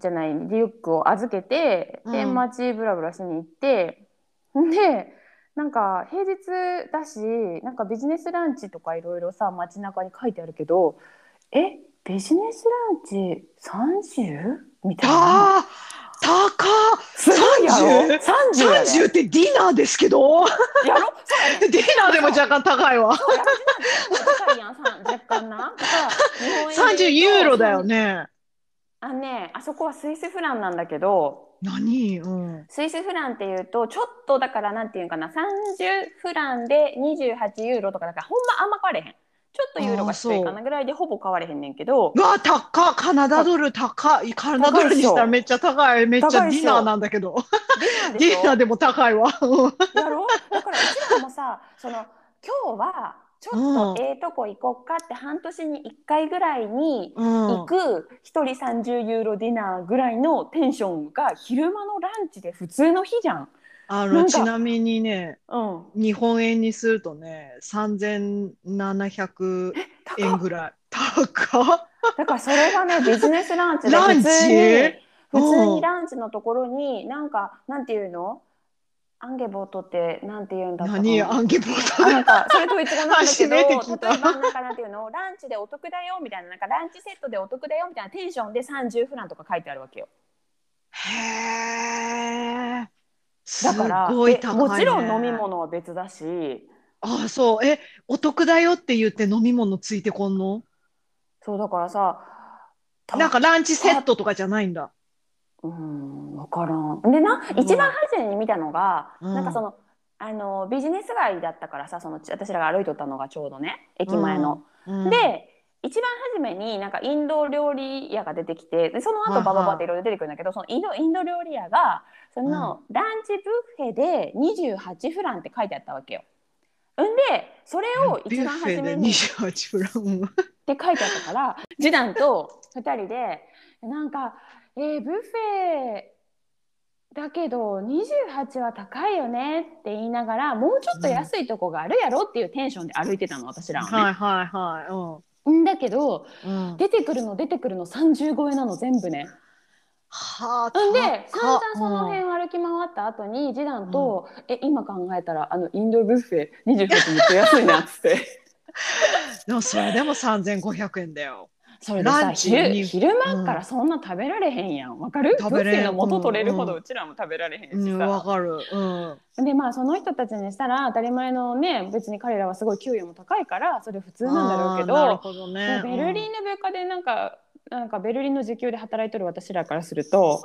じゃないリュックを預けてでうん。街ブラブラしに行ってでなんか平日だしなんかビジネスランチとかいろいろさ街中に書いてあるけどえビジネスランチ 30? みたいな。ああ、高っすごいやろ？30? やで30ってディナーですけど？やろ？ディナーでも若干高いわ。高いやんさ若干な。だから日本円で30言うとユーロだよね。あのねあそこはスイスフランなんだけど何？うん。スイスフランっていうとちょっとだからなんていうのかな30フランで28ユーロとかだからほんまあんま変われへんちょっとユーロが低いかなぐらいでほぼ変われへんねんけどうわ、高っカナダドル高い。カナダドルにしたらめっちゃ高い。めっちゃディナーなんだけど。ディナーでも高いわ。うんやろ？だからうちらもさその今日はちょっとええとこ行こっかって半年に1回ぐらいにうん。行く1人30ユーロディナーぐらいのテンションが昼間のランチで普通の日じゃん。あの、ちなみにね、うん、日本円にするとね、3700円ぐらい。高っ。だからそれがね ビジネスランチでランチ？普通に普通うんにランチのところになんかなんていうの？アンゲボートってなんて言うんだ何？アンゲボートあなんかそれと一語なんだけ初ど例えばなんかなんていうの？ランチでお得だよみたいななんかランチセットでお得だよみたいなテンションで30フランとか書いてあるわけよへえ。すだからでごい高い、ね。もちろん飲み。物は別だしあ、そう。え、お得だよって言って飲み物ついてこんの？そうだからさたなんかランチセットとかじゃないんだ。うん分からん。でな、うん。一番初めに見たのが、うん。なんかそのあのビジネス街だったからさその私らが歩いとったのがちょうどね駅前の。うん、で一番初めになんかインド料理屋が出てきてでその後バババっていろいろ出てくるんだけどそのインドインド料理屋がそのランチブッフェで28フランって書いてあったわけよ。んでそれを一番初めにっ28フラン。うんて書いてあったから次男と2人でなんか、えーブッフェだけど28は高いよねって言いながらもうちょっと安いとこがあるやろっていうテンションで歩いてたの私らはね。はいはいはい。んだけどうん。うん、出てくるの出てくるの30超えなの全部ね。はあ。んで散々そのうん辺歩き回った後に次男と「え今考えたらあのインドブッフェ28めっちゃ安いな」っつって。でもそれでも3500円だよ。それでさ昼に昼間からそんな食べられへんやんわかる？食べれの元取れるほうんどうちらも食べられへんしうん、わさ、かる。うん。でまあその人たちにしたら当たり前のね別に彼らはすごい給与も高いからそれ普通なんだろうけどなるほどね。ベルリンの物価でなんか、なんかベルリンの時給で働いてる私らからすると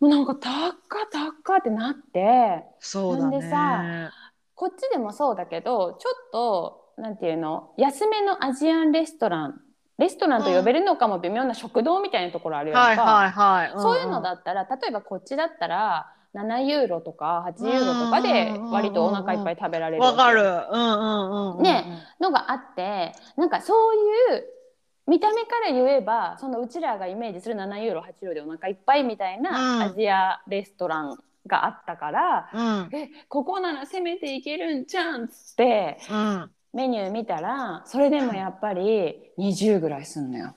もうなんか高っ高っってなってそうだなんでね。さこっちでもそうだけどちょっとなんていうの安めのアジアンレストランレストランと呼べるのかも微妙な食堂みたいなところあるやんか、はいはいはい。そういうのだったら例えばこっちだったら7ユーロとか8ユーロとかで割とお腹いっぱい食べられるわかる。うんうんうんうん。ねのがあってなんかそういう見た目から言えばそのうちらがイメージする7ユーロ8ユーロでお腹いっぱいみたいうんなアジアレストランがあったから、うん。えここなら攻めていけるんじゃんっつってうん。メニュー見たらそれでもやっぱり20ぐらいすんのよ。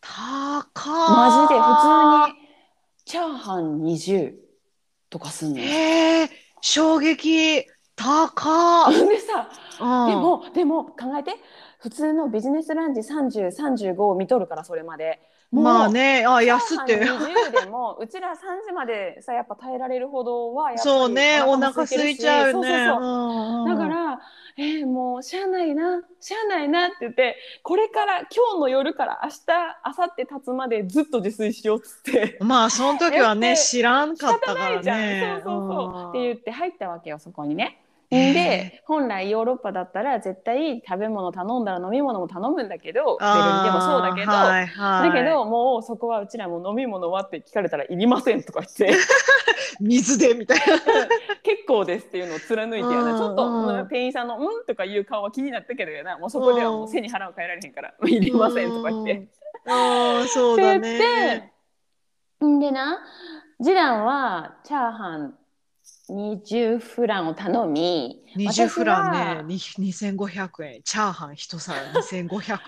高マジで普通にチャーハン20とかすんのよ。へえ、衝撃。高っ。でさうんで、もでも考えて普通のビジネスランチ3035を見とるからそれまで。まあね、あ、安って。チャーハン20でも うちら3時までさやっぱ耐えられるほどはやっぱりそうね、おも腹空いちゃうね。そうそうそううんうんだから、えーもうしゃあないなしゃあないなって言ってこれから今日の夜から明日明後日経つまでずっと自炊しようっつって。まあ、その時はね、知らんかったからね。そうそうそう、んって言って入ったわけよそこにね。で本来ヨーロッパだったら絶対食べ物頼んだら飲み物も頼むんだけどベルでもそうだけど、はいはい、だけどもうそこはうちらも飲み物はって聞かれたらいりませんとか言って 水でみたいな。結構ですっていうのを貫いてやな、うんちょっと、店員さんの「うん?」とかいう顔は気になったけどやなもうそこではもう背に腹を変えられへんから「いりません」とか言って。ああ、そうだって言ね。ってんでな次男はチャーハン20フランを頼み20フランね、に2500円。チャーハン一皿2500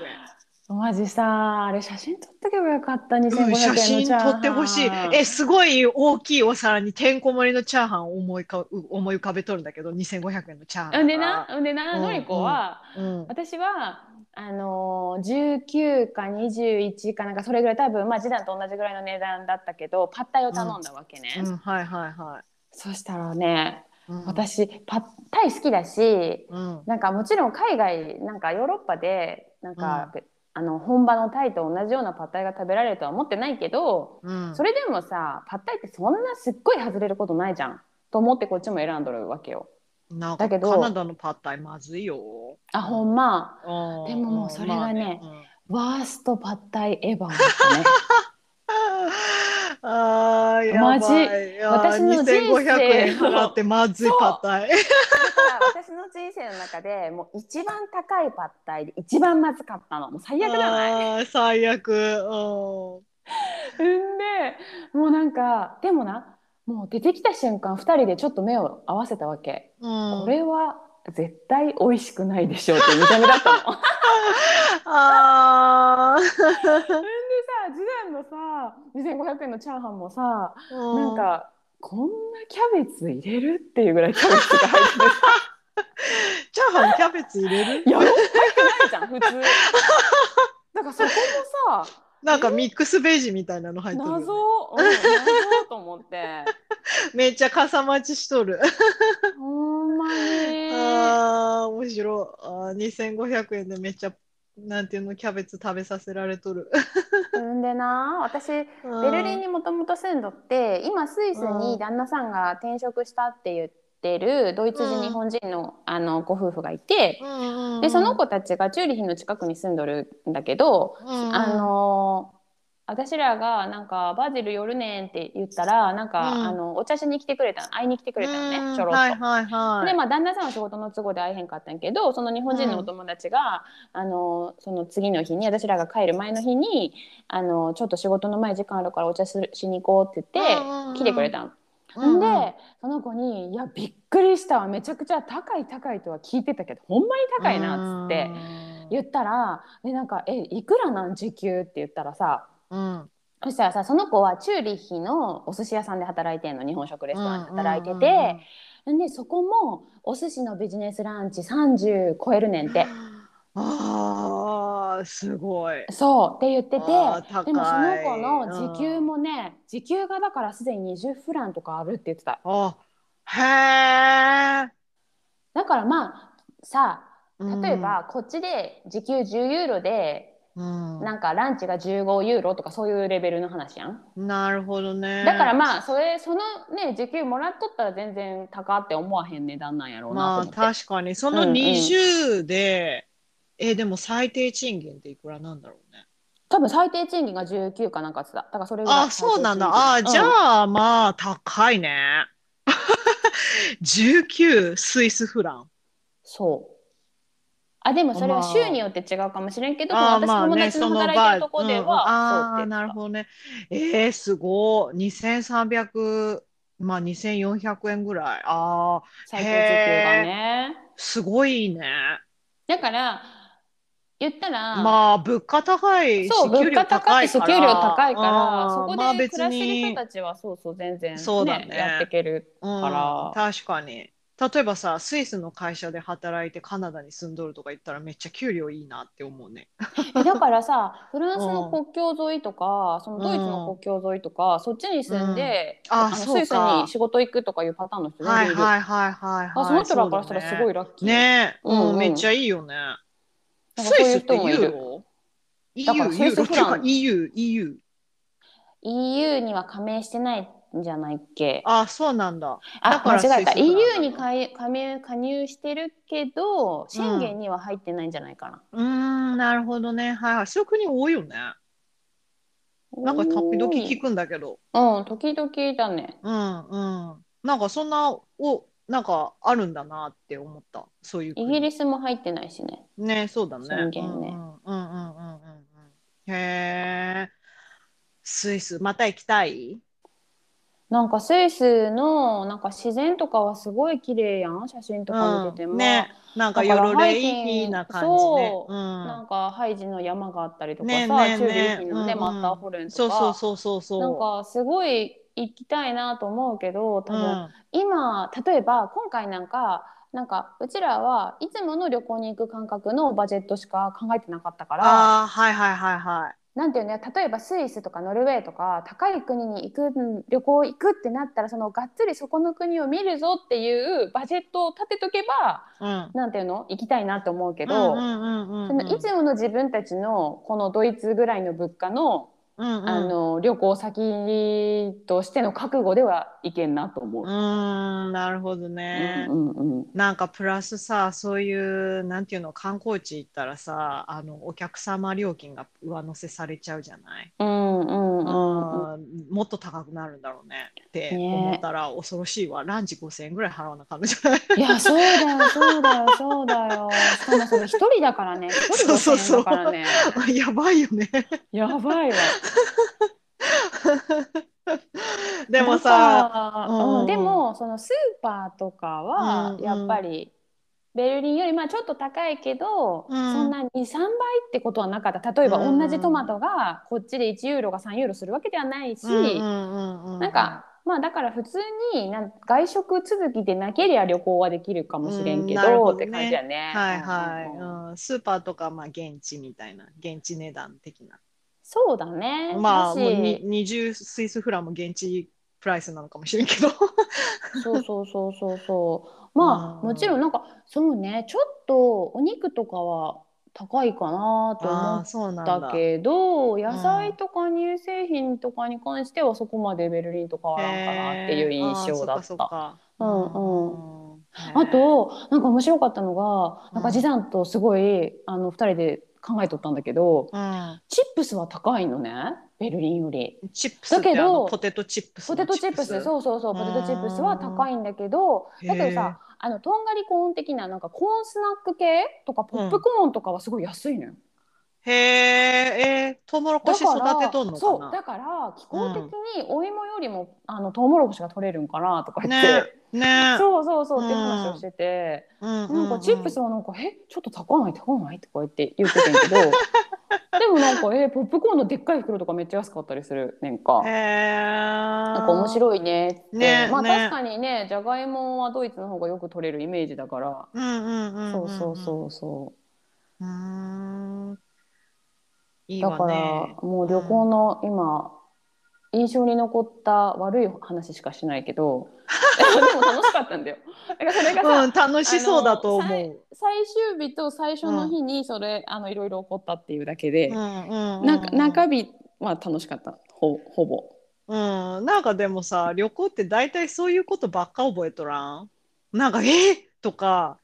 マジさあれ写真撮っとけばよかった2500円。うん、円のチャ写真ーハン撮ってほしい。え、すごい大きいお皿にてんこ盛りのチャーハンを思いか思い浮かべとるんだけど、2500円のチャーハンでな、んでな、うんのりこは、うん。私は、あのー、19か21かなんかそれぐらい多分、まあ、次男と同じぐらいの値段だったけど、パッタイを頼んだわけね。うん、はいはいはい。そしたらね、うん、私、パッタイ好きだし、うん、なんかもちろん海外、なんかヨーロッパで、なんか、あの本場のタイと同じようなパッタイが食べられるとは思ってないけど、うん、それでもさパッタイってそんなすっごい外れることないじゃん。と思ってこっちも選んどるわけよ。なんかだけどカナダのパッタイまずいよ。あほんま。うん。でももうそれがねまあね。ワーストパッタイエヴァだったね。うんあーやばい。マジ？私の人生2500円払ってまずいパッタイ。私の人生の中でもう一番高いパッタイで一番まずかったの。もう最悪じゃない？最悪。うん。んでもうなんかでもなもう出てきた瞬間2人でちょっと目を合わせたわけ、うん。これは絶対美味しくないでしょうって見た目だったの。あでさ次男のさ2500円のチャーハンもさ、ーなんかこんなキャベツ入れるっていうぐらいキャベツが入ってて チャーハンキャベツ入れる？やろ入ってないじゃん普通。だからそこもさなんかミックスベージみたいなの入ってるよね、謎、うん、謎と思って めっちゃかさ増ししとる。ほんまにああ、面白い。あー2500円でめっちゃ、なんていうの、キャベツ食べさせられとる。うんでな私ベベルリンにもともと住んどって今スイスに旦那さんが転職したって言ってるドイツ人、うん日本人のあのご夫婦がいて、ででその子たちがチューリヒの近くに住んどるんだけど、あの私らがなんかバジル寄るねんって言ったらなんか、うん。あのお茶しに来てくれた会いに来てくれたのね、ちょろっと。はいはいはい。でまあ旦那さんは仕事の都合で会えへんかったんやけどその日本人のお友達が、あのその次の日に私らが帰る前の日にあのちょっと仕事の前時間あるからお茶するしに行こうって言って、うんうんうん。来てくれたん。んでその子に「いやびっくりしたわめちゃくちゃ高い高いとは聞いてたけどほんまに高いな」っつって言ったらでなんか「えいくらなん時給?」って言ったらさ、うん、そしたらさその子はチューリッヒのお寿司屋さんで働いてんの日本食レストランで働いてて、でそこもお寿司のビジネスランチ30超えるねんて。あーすごい。そうって言っててでもその子の時給もね、うん、時給がだからすでに20フランとかあるって言ってた。あへえ。だからまあさ例えばこっちで時給10ユーロでうん、なんかランチが15ユーロとかそういうレベルの話やん。なるほどね。だからまあそれそのね時給もらっとったら全然高って思わへん値段なんやろうなと思って。まあ確かにその20で、うんうん、えでも最低賃金っていくらなんだろうね。多分最低賃金が19かなんかつだ。だからそれあそうなんだ。あ、うん、じゃあまあ高いね。19スイスフラン。そう。あでもそれは州によって違うかもしれんけど、まあ、私友達の働いてるとこでは、ああなるほどね。えー、すごい。2300まあ2400円ぐらい。ああ最高時給がね。すごいね。だから言ったらまあ物価高いそう物価高いし給料高いからそこで暮らしてる人たちはそうそう全然、ね、そうだね。やっていけるから、うん、確かに。例えばさスイスの会社で働いてカナダに住んどるとか言ったらめっちゃ給料いいなって思うね。だからさフランスの国境沿いとか、うん、そのドイツの国境沿いとか、うん、そっちに住んで、うん、あのスイスに仕事行くとかいうパターンの人ねはいはいはいはい、はい、その人らからしたらすごいラッキー。ね。うん、めっちゃいいよねスイスってユーロ EU, だからスイスフラン。EU, EU EU には加盟してないじゃないっけ？あそうなんだ。あ間違えた。EU に加入加入してるけど宣言には入ってないんじゃないかな。うんなるほどね。はいはいそういう国多いよね。なんか時々聞くんだけど。うん時々だね。うんうん。なんかそんなおなんかあるんだなって思った。そういうイギリスも入ってないしね。ねそうだね。宣言ね。うんうんうんうんうんうんへえスイスまた行きたい？なんかスイスのなんか自然とかはすごい綺麗やん。写真とか見てても、うん、ね。なんかヨロレイな感じ、ね、そう、うん、なんかハイジの山があったりとかさ、ねねチューリッヒのね、うんうん、マッターホルンとか。そうそうそうそう。なんかすごい行きたいなと思うけど多分、うん、今例えば今回なんかなんかうちらはいつもの旅行に行く感覚のバジェットしか考えてなかったからあはいはいはいはい。なんていうね例えばスイスとかノルウェーとか高い国に行く旅行行くってなったらそのがっつりそこの国を見るぞっていうバジェットを立てとけば、うん、なんていうの？行きたいなと思うけどいつもの自分たちのこのドイツぐらいの物価のうんうん、あの旅行先としての覚悟ではいけんなと思う。うんなるほどね、うんうんうん。なんかプラスさそういうなんていうの観光地行ったらさあのお客様料金が上乗せされちゃうじゃない？うんうんうん、もっと高くなるんだろうね。って思ったら恐ろしいわ、ね、ランチ5000円ぐらい払わなかったじゃない？いやそうだよそうだよそうだよ。しかもそれ一人だからね。一人5000円だからね。やばいよね。やばいわ でもさ、うん、でもそのスーパーとかはやっぱり、ベルリンよりまあちょっと高いけど、うん、そんな23倍ってことはなかった。例えば同じトマトがこっちで1ユーロが3ユーロするわけではないし、なんかまあだから普通になん外食続きでなければ旅行はできるかもしれんけどうん。ね、って感じやね。はいはい、うん、スーパーとかまあ現地みたいな現地値段的な。そうだね。まあもう20スイスフランも現地プライスなのかもしれんけど。そうそうそうそうそう。まあもちろんなんかそうねちょっとお肉とかは高いかなと思ったけど野菜とか乳製品とかに関してはそこまでベルリンと変わらんかなっていう印象だった。うんうんあとなんか面白かったのがなんか次男とすごいあの2人で考えとったんだけど、うん、チップスは高いのねベルリンより。チップスだけどポテトチップスポテトチップスそうそうそうポテトチップスは高いんだけどだけどさあのとんがりコーン的ななんかコーンスナック系とかポップコーンとかはすごい安いのよ。へえ、えー、トウモロコシ育てとんのそうだから気候的にお芋よりも、あのトウモロコシが取れるんかなとか言って、ねね。そうそうそうって話をしてて、うん。なんかチップスはなんか「えちょっと高ない高ない?」とか言って言ってたんやけど。でもなんか「えポップコーンのでっかい袋とかめっちゃ安かったりするねんか。へえ。なんか面白いねって、まあねね確かにねじゃがいもはドイツの方がよく取れるイメージだから、うんうんうんんん。そうそうそうそう。うーん。いいだから。もう旅行の今、印象に残った悪い話しかしないけど でも楽しかったんだよ。だからそれがさ、うん、楽しそうだと思う。最終日と最初の日にそれ、あのいろいろ起こったっていうだけで、うんうんうんなんか中日は楽しかったほほぼ。うん、なんかでもさ、旅行って大体そういうことばっか覚えとらん？なんか、え？ーとか、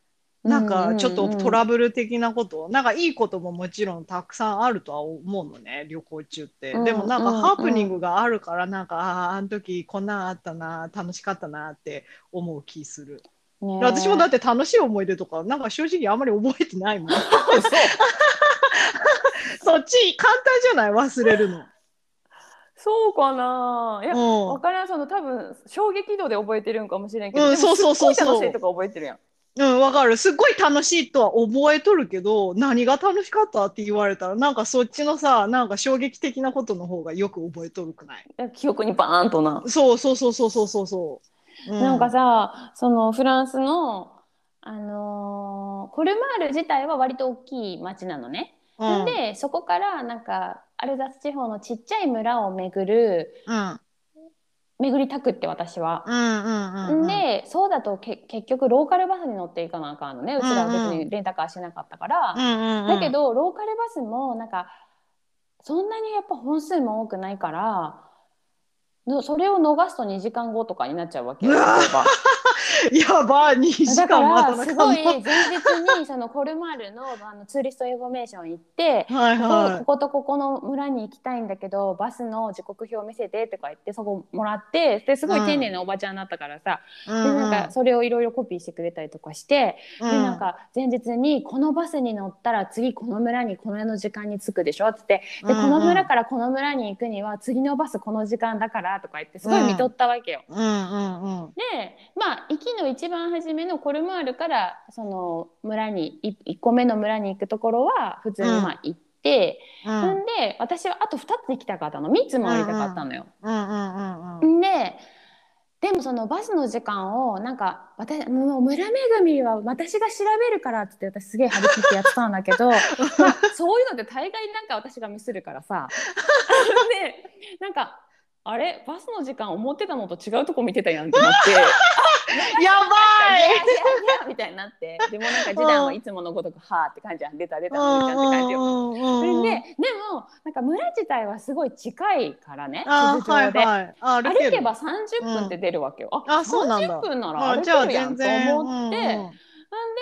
なんかちょっとトラブル的なこと、なんかいいことももちろんたくさんあるとは思うのね、旅行中って。うんでもなんかうんハプニングがあるから、なんか、ああ、あの時こんなんあったな、楽しかったなって思う気する。ね私もだって楽しい思い出とか、なんか正直あんまり覚えてないもん。そっち簡単じゃない？忘れるの。そうかないや、うんわからんその多分衝撃度で覚えてるんかもしれんけど、うんでもそうそうそうそうすっごい楽しいとか覚えてるやん。うん、わかる。すっごい楽しいとは覚えとるけど、何が楽しかったって言われたら、なんかそっちのさ、なんか衝撃的なことの方がよく覚えとるくない？記憶にバーンとな。そうそうそうそうそうそうそう。うなんかさそのフランスの、あのーコルマール自体は割と大きい町なのね。うん、でそこからなんかアルザス地方のちっちゃい村を巡るうん、巡りたくって私は。うん、うん、うん。でそうだとけ結局ローカルバスに乗っていかなあかんのねうちらは別にレンタカーしてなかったから。うん、うん、うん。だけ、どローカルバスもなんかそんなにやっぱ本数も多くないからのそれを逃すと2時間後とかになっちゃうわけ やばい、2時間待たならすごい前日にそのコルマールのあのツーリストインフォメーション行ってた。はい。ここはこことここの村に行きたいんだけどバスの時刻表見せてとか言ってそこもらってですごい丁寧なおばちゃんだったからさ、い。でなんかそれをいろいろコピーしてくれたりとかして、うん、でなんか前日にこのバスに乗ったら次この村にこの時間に着くでしょっつって。でうん。この村からこの村に行くには次のバスこの時間だからとか言ってすごい見とったわけよ。うん、うん、うん。でまあ行きの一番初めのコルマールからその村にい1個目の村に行くところは普通にまあ行って、うん、ん、で私はあと2つ行きたかったの3つ回りたかったのよ。うん、うん、うん。んででもそのバスの時間をなんか私もう村巡りは私が調べるからっつって私すげえ張り切ってやってたんだけど、まあ、そういうのって大概なんか私がミスるからさ でなんかあれ？バスの時間思ってたのと違うとこ見てたやんってなって。やばい。みたいになって。でもなんか示談はいつものごとく「はあ」って感じやん。出た出たのりちゃんって感じよ。ででもなんか村自体はすごい近いからねあー、はい、地図上で。はい。あ歩歩けば30分って出るわけよ。ああそうなんだ。30分なら歩けるやんと。思って、うんうん。なん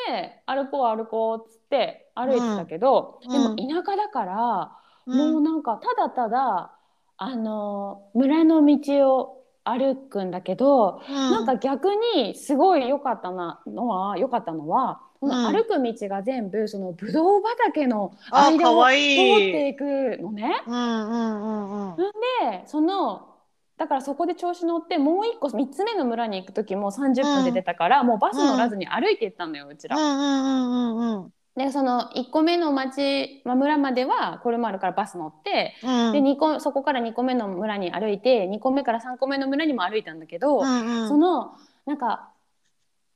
で歩こう歩こうっつって歩いてたけど、うん。でも田舎だから、うん。もうなんかただただあの村の道を歩くんだけど、なんか逆にすごい良かったなのは良かったのは、この歩く道が全部そのブドウ畑のあ間を通っていくのね。うんうんうんうん。でそのだからそこで調子乗ってもう一個3つ目の村に行く時も30分で出たから、もうバス乗らずに歩いて行ったのようちら。うんうんうんうんうん。でその1個目の町、まあ、村まではコルマールからバス乗って、うん。で2個そこから2個目の村に歩いて2個目から3個目の村にも歩いたんだけど、うんうん。そのなんか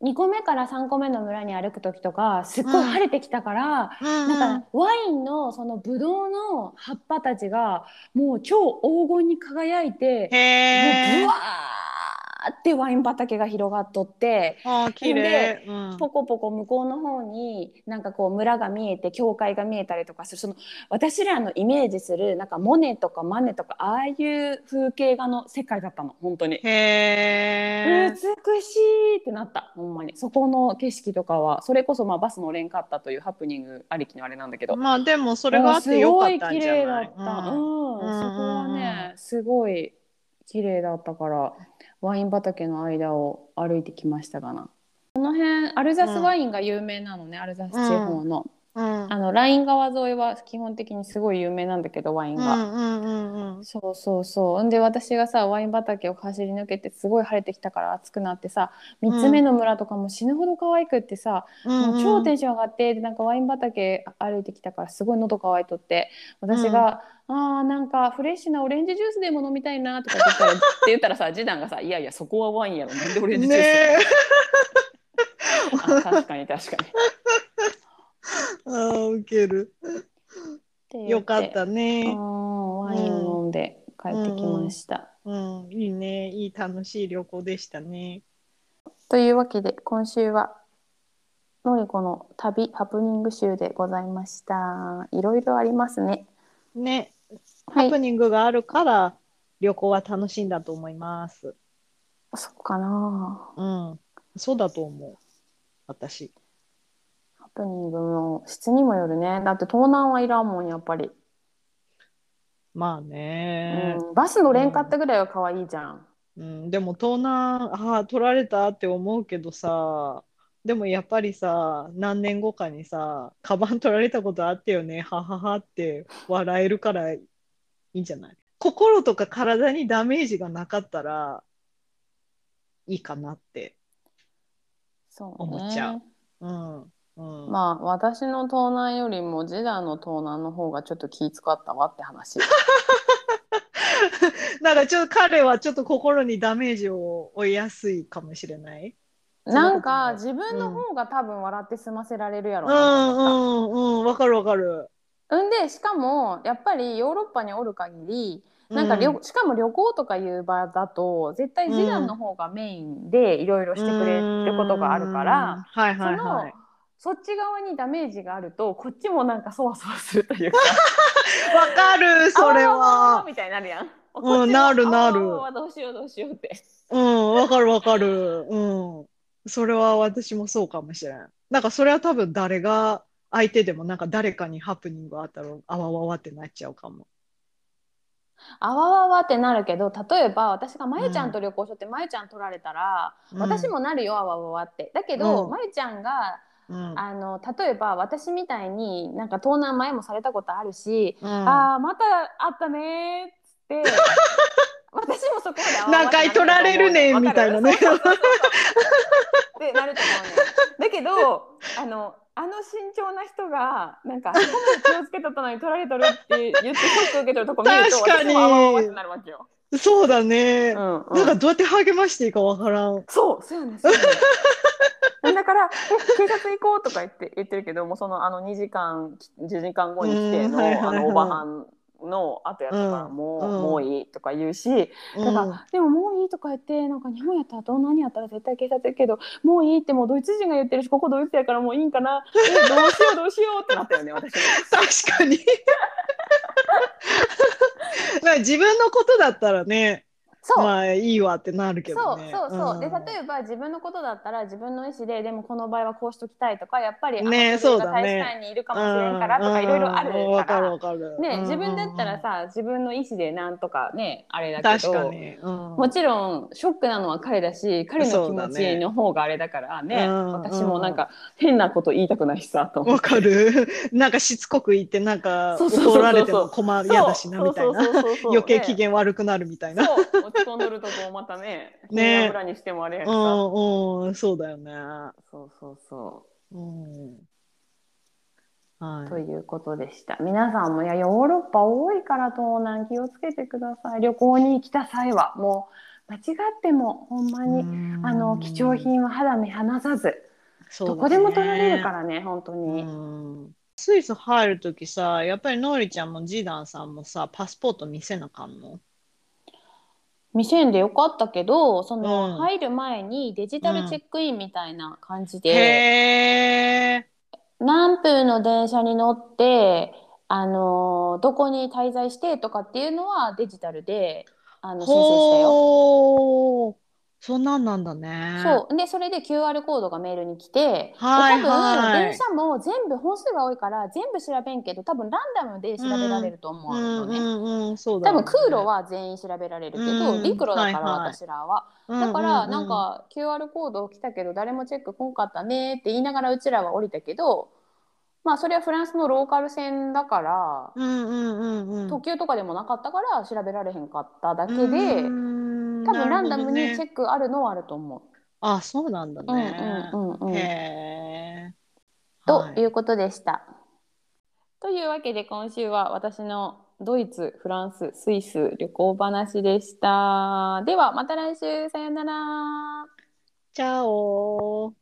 2個目から3個目の村に歩く時とかすっごい晴れてきたから、うん。なんかワインのそのブドウの葉っぱたちがもう超黄金に輝いてもうブワーってワイン畑が広がっとってあー綺麗。うん。ポコポコ向こうの方になんかこう村が見えて教会が見えたりとかする。その私らのイメージするなんかモネとかマネとかああいう風景画の世界だったの。本当に。へ美しいってなった。ほんまに。そこの景色とかはそれこそまあバス乗れんかったというハプニングありきのあれなんだけど。えまあでもそれがあってよかったんじゃすごい綺麗だないった。うん、うん。そこはね、すごい綺麗だったから、ワイン畑の間を歩いてきましたがな。この辺、アルザスワインが有名なのね、アルザス地方の。うん。あのライン川沿いは基本的にすごい有名なんだけどワインが。うんうんうんうんそうそうそう。んで私がさワイン畑を走り抜けてすごい晴れてきたから暑くなってさ3つ目の村とかも死ぬほど可愛くってさ、もう超テンション上がってでなんかワイン畑歩いてきたからすごい喉乾いとって私が「あーなんかフレッシュなオレンジジュースでも飲みたいな」とか言ったらって言ったらさ次男がさ「いやいやそこはワインやろ。なんでオレンジジュース？ね あ確かに確かに」え。ああ、ウケる。よかったね。うんワインを飲んで帰ってきました。うん、いいね。いい楽しい旅行でしたね。というわけで今週はのりこの旅ハプニング集でございました。いろいろありますね。ね、はいハプ、ニングがあるから旅行は楽しいんだと思います。そうかな。うん、そうだと思う。私。ハプニングの質にもよるね。だって盗難はいらんもんやっぱり。まあね。うん、バスのレンカったぐらいは可愛いじゃん。うん、でも盗難、ああ、取られたって思うけどさ、でもやっぱりさ、何年後かにさ、カバン取られたことあってよね、はははって笑えるからいいんじゃない心とか体にダメージがなかったらいいかなって。思っちゃううん。うん、まあ私の盗難よりも次男の盗難の方がちょっと気使ったわって話。なんかちょっと彼はちょっと心にダメージを負いやすいかもしれない？なんか自分の方が多分笑って済ませられるやろうなと思った。んうんうん、わかるわかる。うんでしかもやっぱりヨーロッパにおる限りなんか旅、うしかも旅行とかいう場だと絶対次男の方がメインでいろいろしてくれることがあるから、うんはいはいそのはい。そっち側にダメージがあるとこっちもなんかそわそわするというか わかる、それは。みたいになるやん。うんもなるなるどうしようどうしようって。うん、わかるわかる。うん。それは私もそうかもしれん。なんかそれは多分誰が相手でもなんか誰かにハプニングがあったらあわわわってなっちゃうかも。あわわわってなるけど例えば私がまゆちゃんと旅行しとってまゆちゃん取られたら、うん私もなるよあわわわって。だけど、うんまゆちゃんがうん。あの例えば私みたいになんか盗難前もされたことあるし、うんああまたあったねーっつって 私もそこまで何回取られるねんみたいなね。ってなると思うねだけどあのあの慎重な人がなんかそこまで気をつけとったのに取られとるって言ってショック受けてるとこ見ると私もあわわわってなるわけよ。そうだね。うんうんなんかどうやって励ましていいかわからん。そう、そうやねんそうやねんだから、え、警察行こうとか言って、言ってるけど、もうその、あの、2時間、10時間後に来ての、うんはいはいはいあの、おばはんの後やったから、うんもう、うんもういいとか言うし、だから、うんでももういいとか言って、なんか日本やったらどんなにやったら絶対警察行くけど、もういいってもうドイツ人が言ってるし、ここドイツやからもういいんかな。え、どうしようどうしようってなったよね、私も。確かに。まあ自分のことだったらね、そう。まあいいわってなるけそうどね。そうそう、でん例えば自分のことだったら自分の意思ででもこの場合はこうしときたいとかやっぱりねそうだねが大使館にいるかもしれんからとかいろいろあるうんわからわかる。ね、うん自分だったらさ自分の意思でなんとかねあれだけど確かに。うんもちろんショックなのは彼だし彼の気持ちの方があれだからねうん私もなんか変なこと言いたくないしさと。わかる。なんかしつこく言って、なんかそうそうそうそう怒られても困る嫌だしなみたいな。そうそうそうそう 余計機ね嫌悪くなるみたいな。そう落ち込んどるとこをまたねね油にしてもあれやしうさ、んうん、そうだよね。そうそうそううん。はということでした。皆さんもいやヨーロッパ多いから盗難気をつけてください。旅行に来た際はもう間違ってもほんまい。に、あの貴重品は肌身離さず、そうだねどこでも取られるからね本当に。うんスイス入るときさ、やっぱりノーリちゃんもジーダンさんもさ、パスポート見せなあかんの？未線でよかったけどその、うん入る前にデジタルチェックインみたいな感じで、へー。何分の電車に乗ってあのどこに滞在してとかっていうのはデジタルであの申請したよ。そんなんなんだね。そう。でそれで QR コードがメールに来て、はいで多分はい。電車も全部本数が多いから全部調べんけど多分ランダムで調べられると思ううのね。んうんうん、そうだよね。多分空路は全員調べられるけど、うん。陸路だからはいはい私らは、うんだからうんうんなんか QR コード来たけど誰もチェック来んかったねって言いながらうちらは降りたけどまあそれはフランスのローカル線だから、うんうんうんうん。特急とかでもなかったから調べられへんかっただけで、うーん多分ランダムにチェックあるのはあると思あ、そうなんだう。うんね。うんうんうん。へえ。とはいいうことでした。というわけで今週は私のドイツ、フランス、スイス旅行話でした。ではまた来週さよなら。チャオ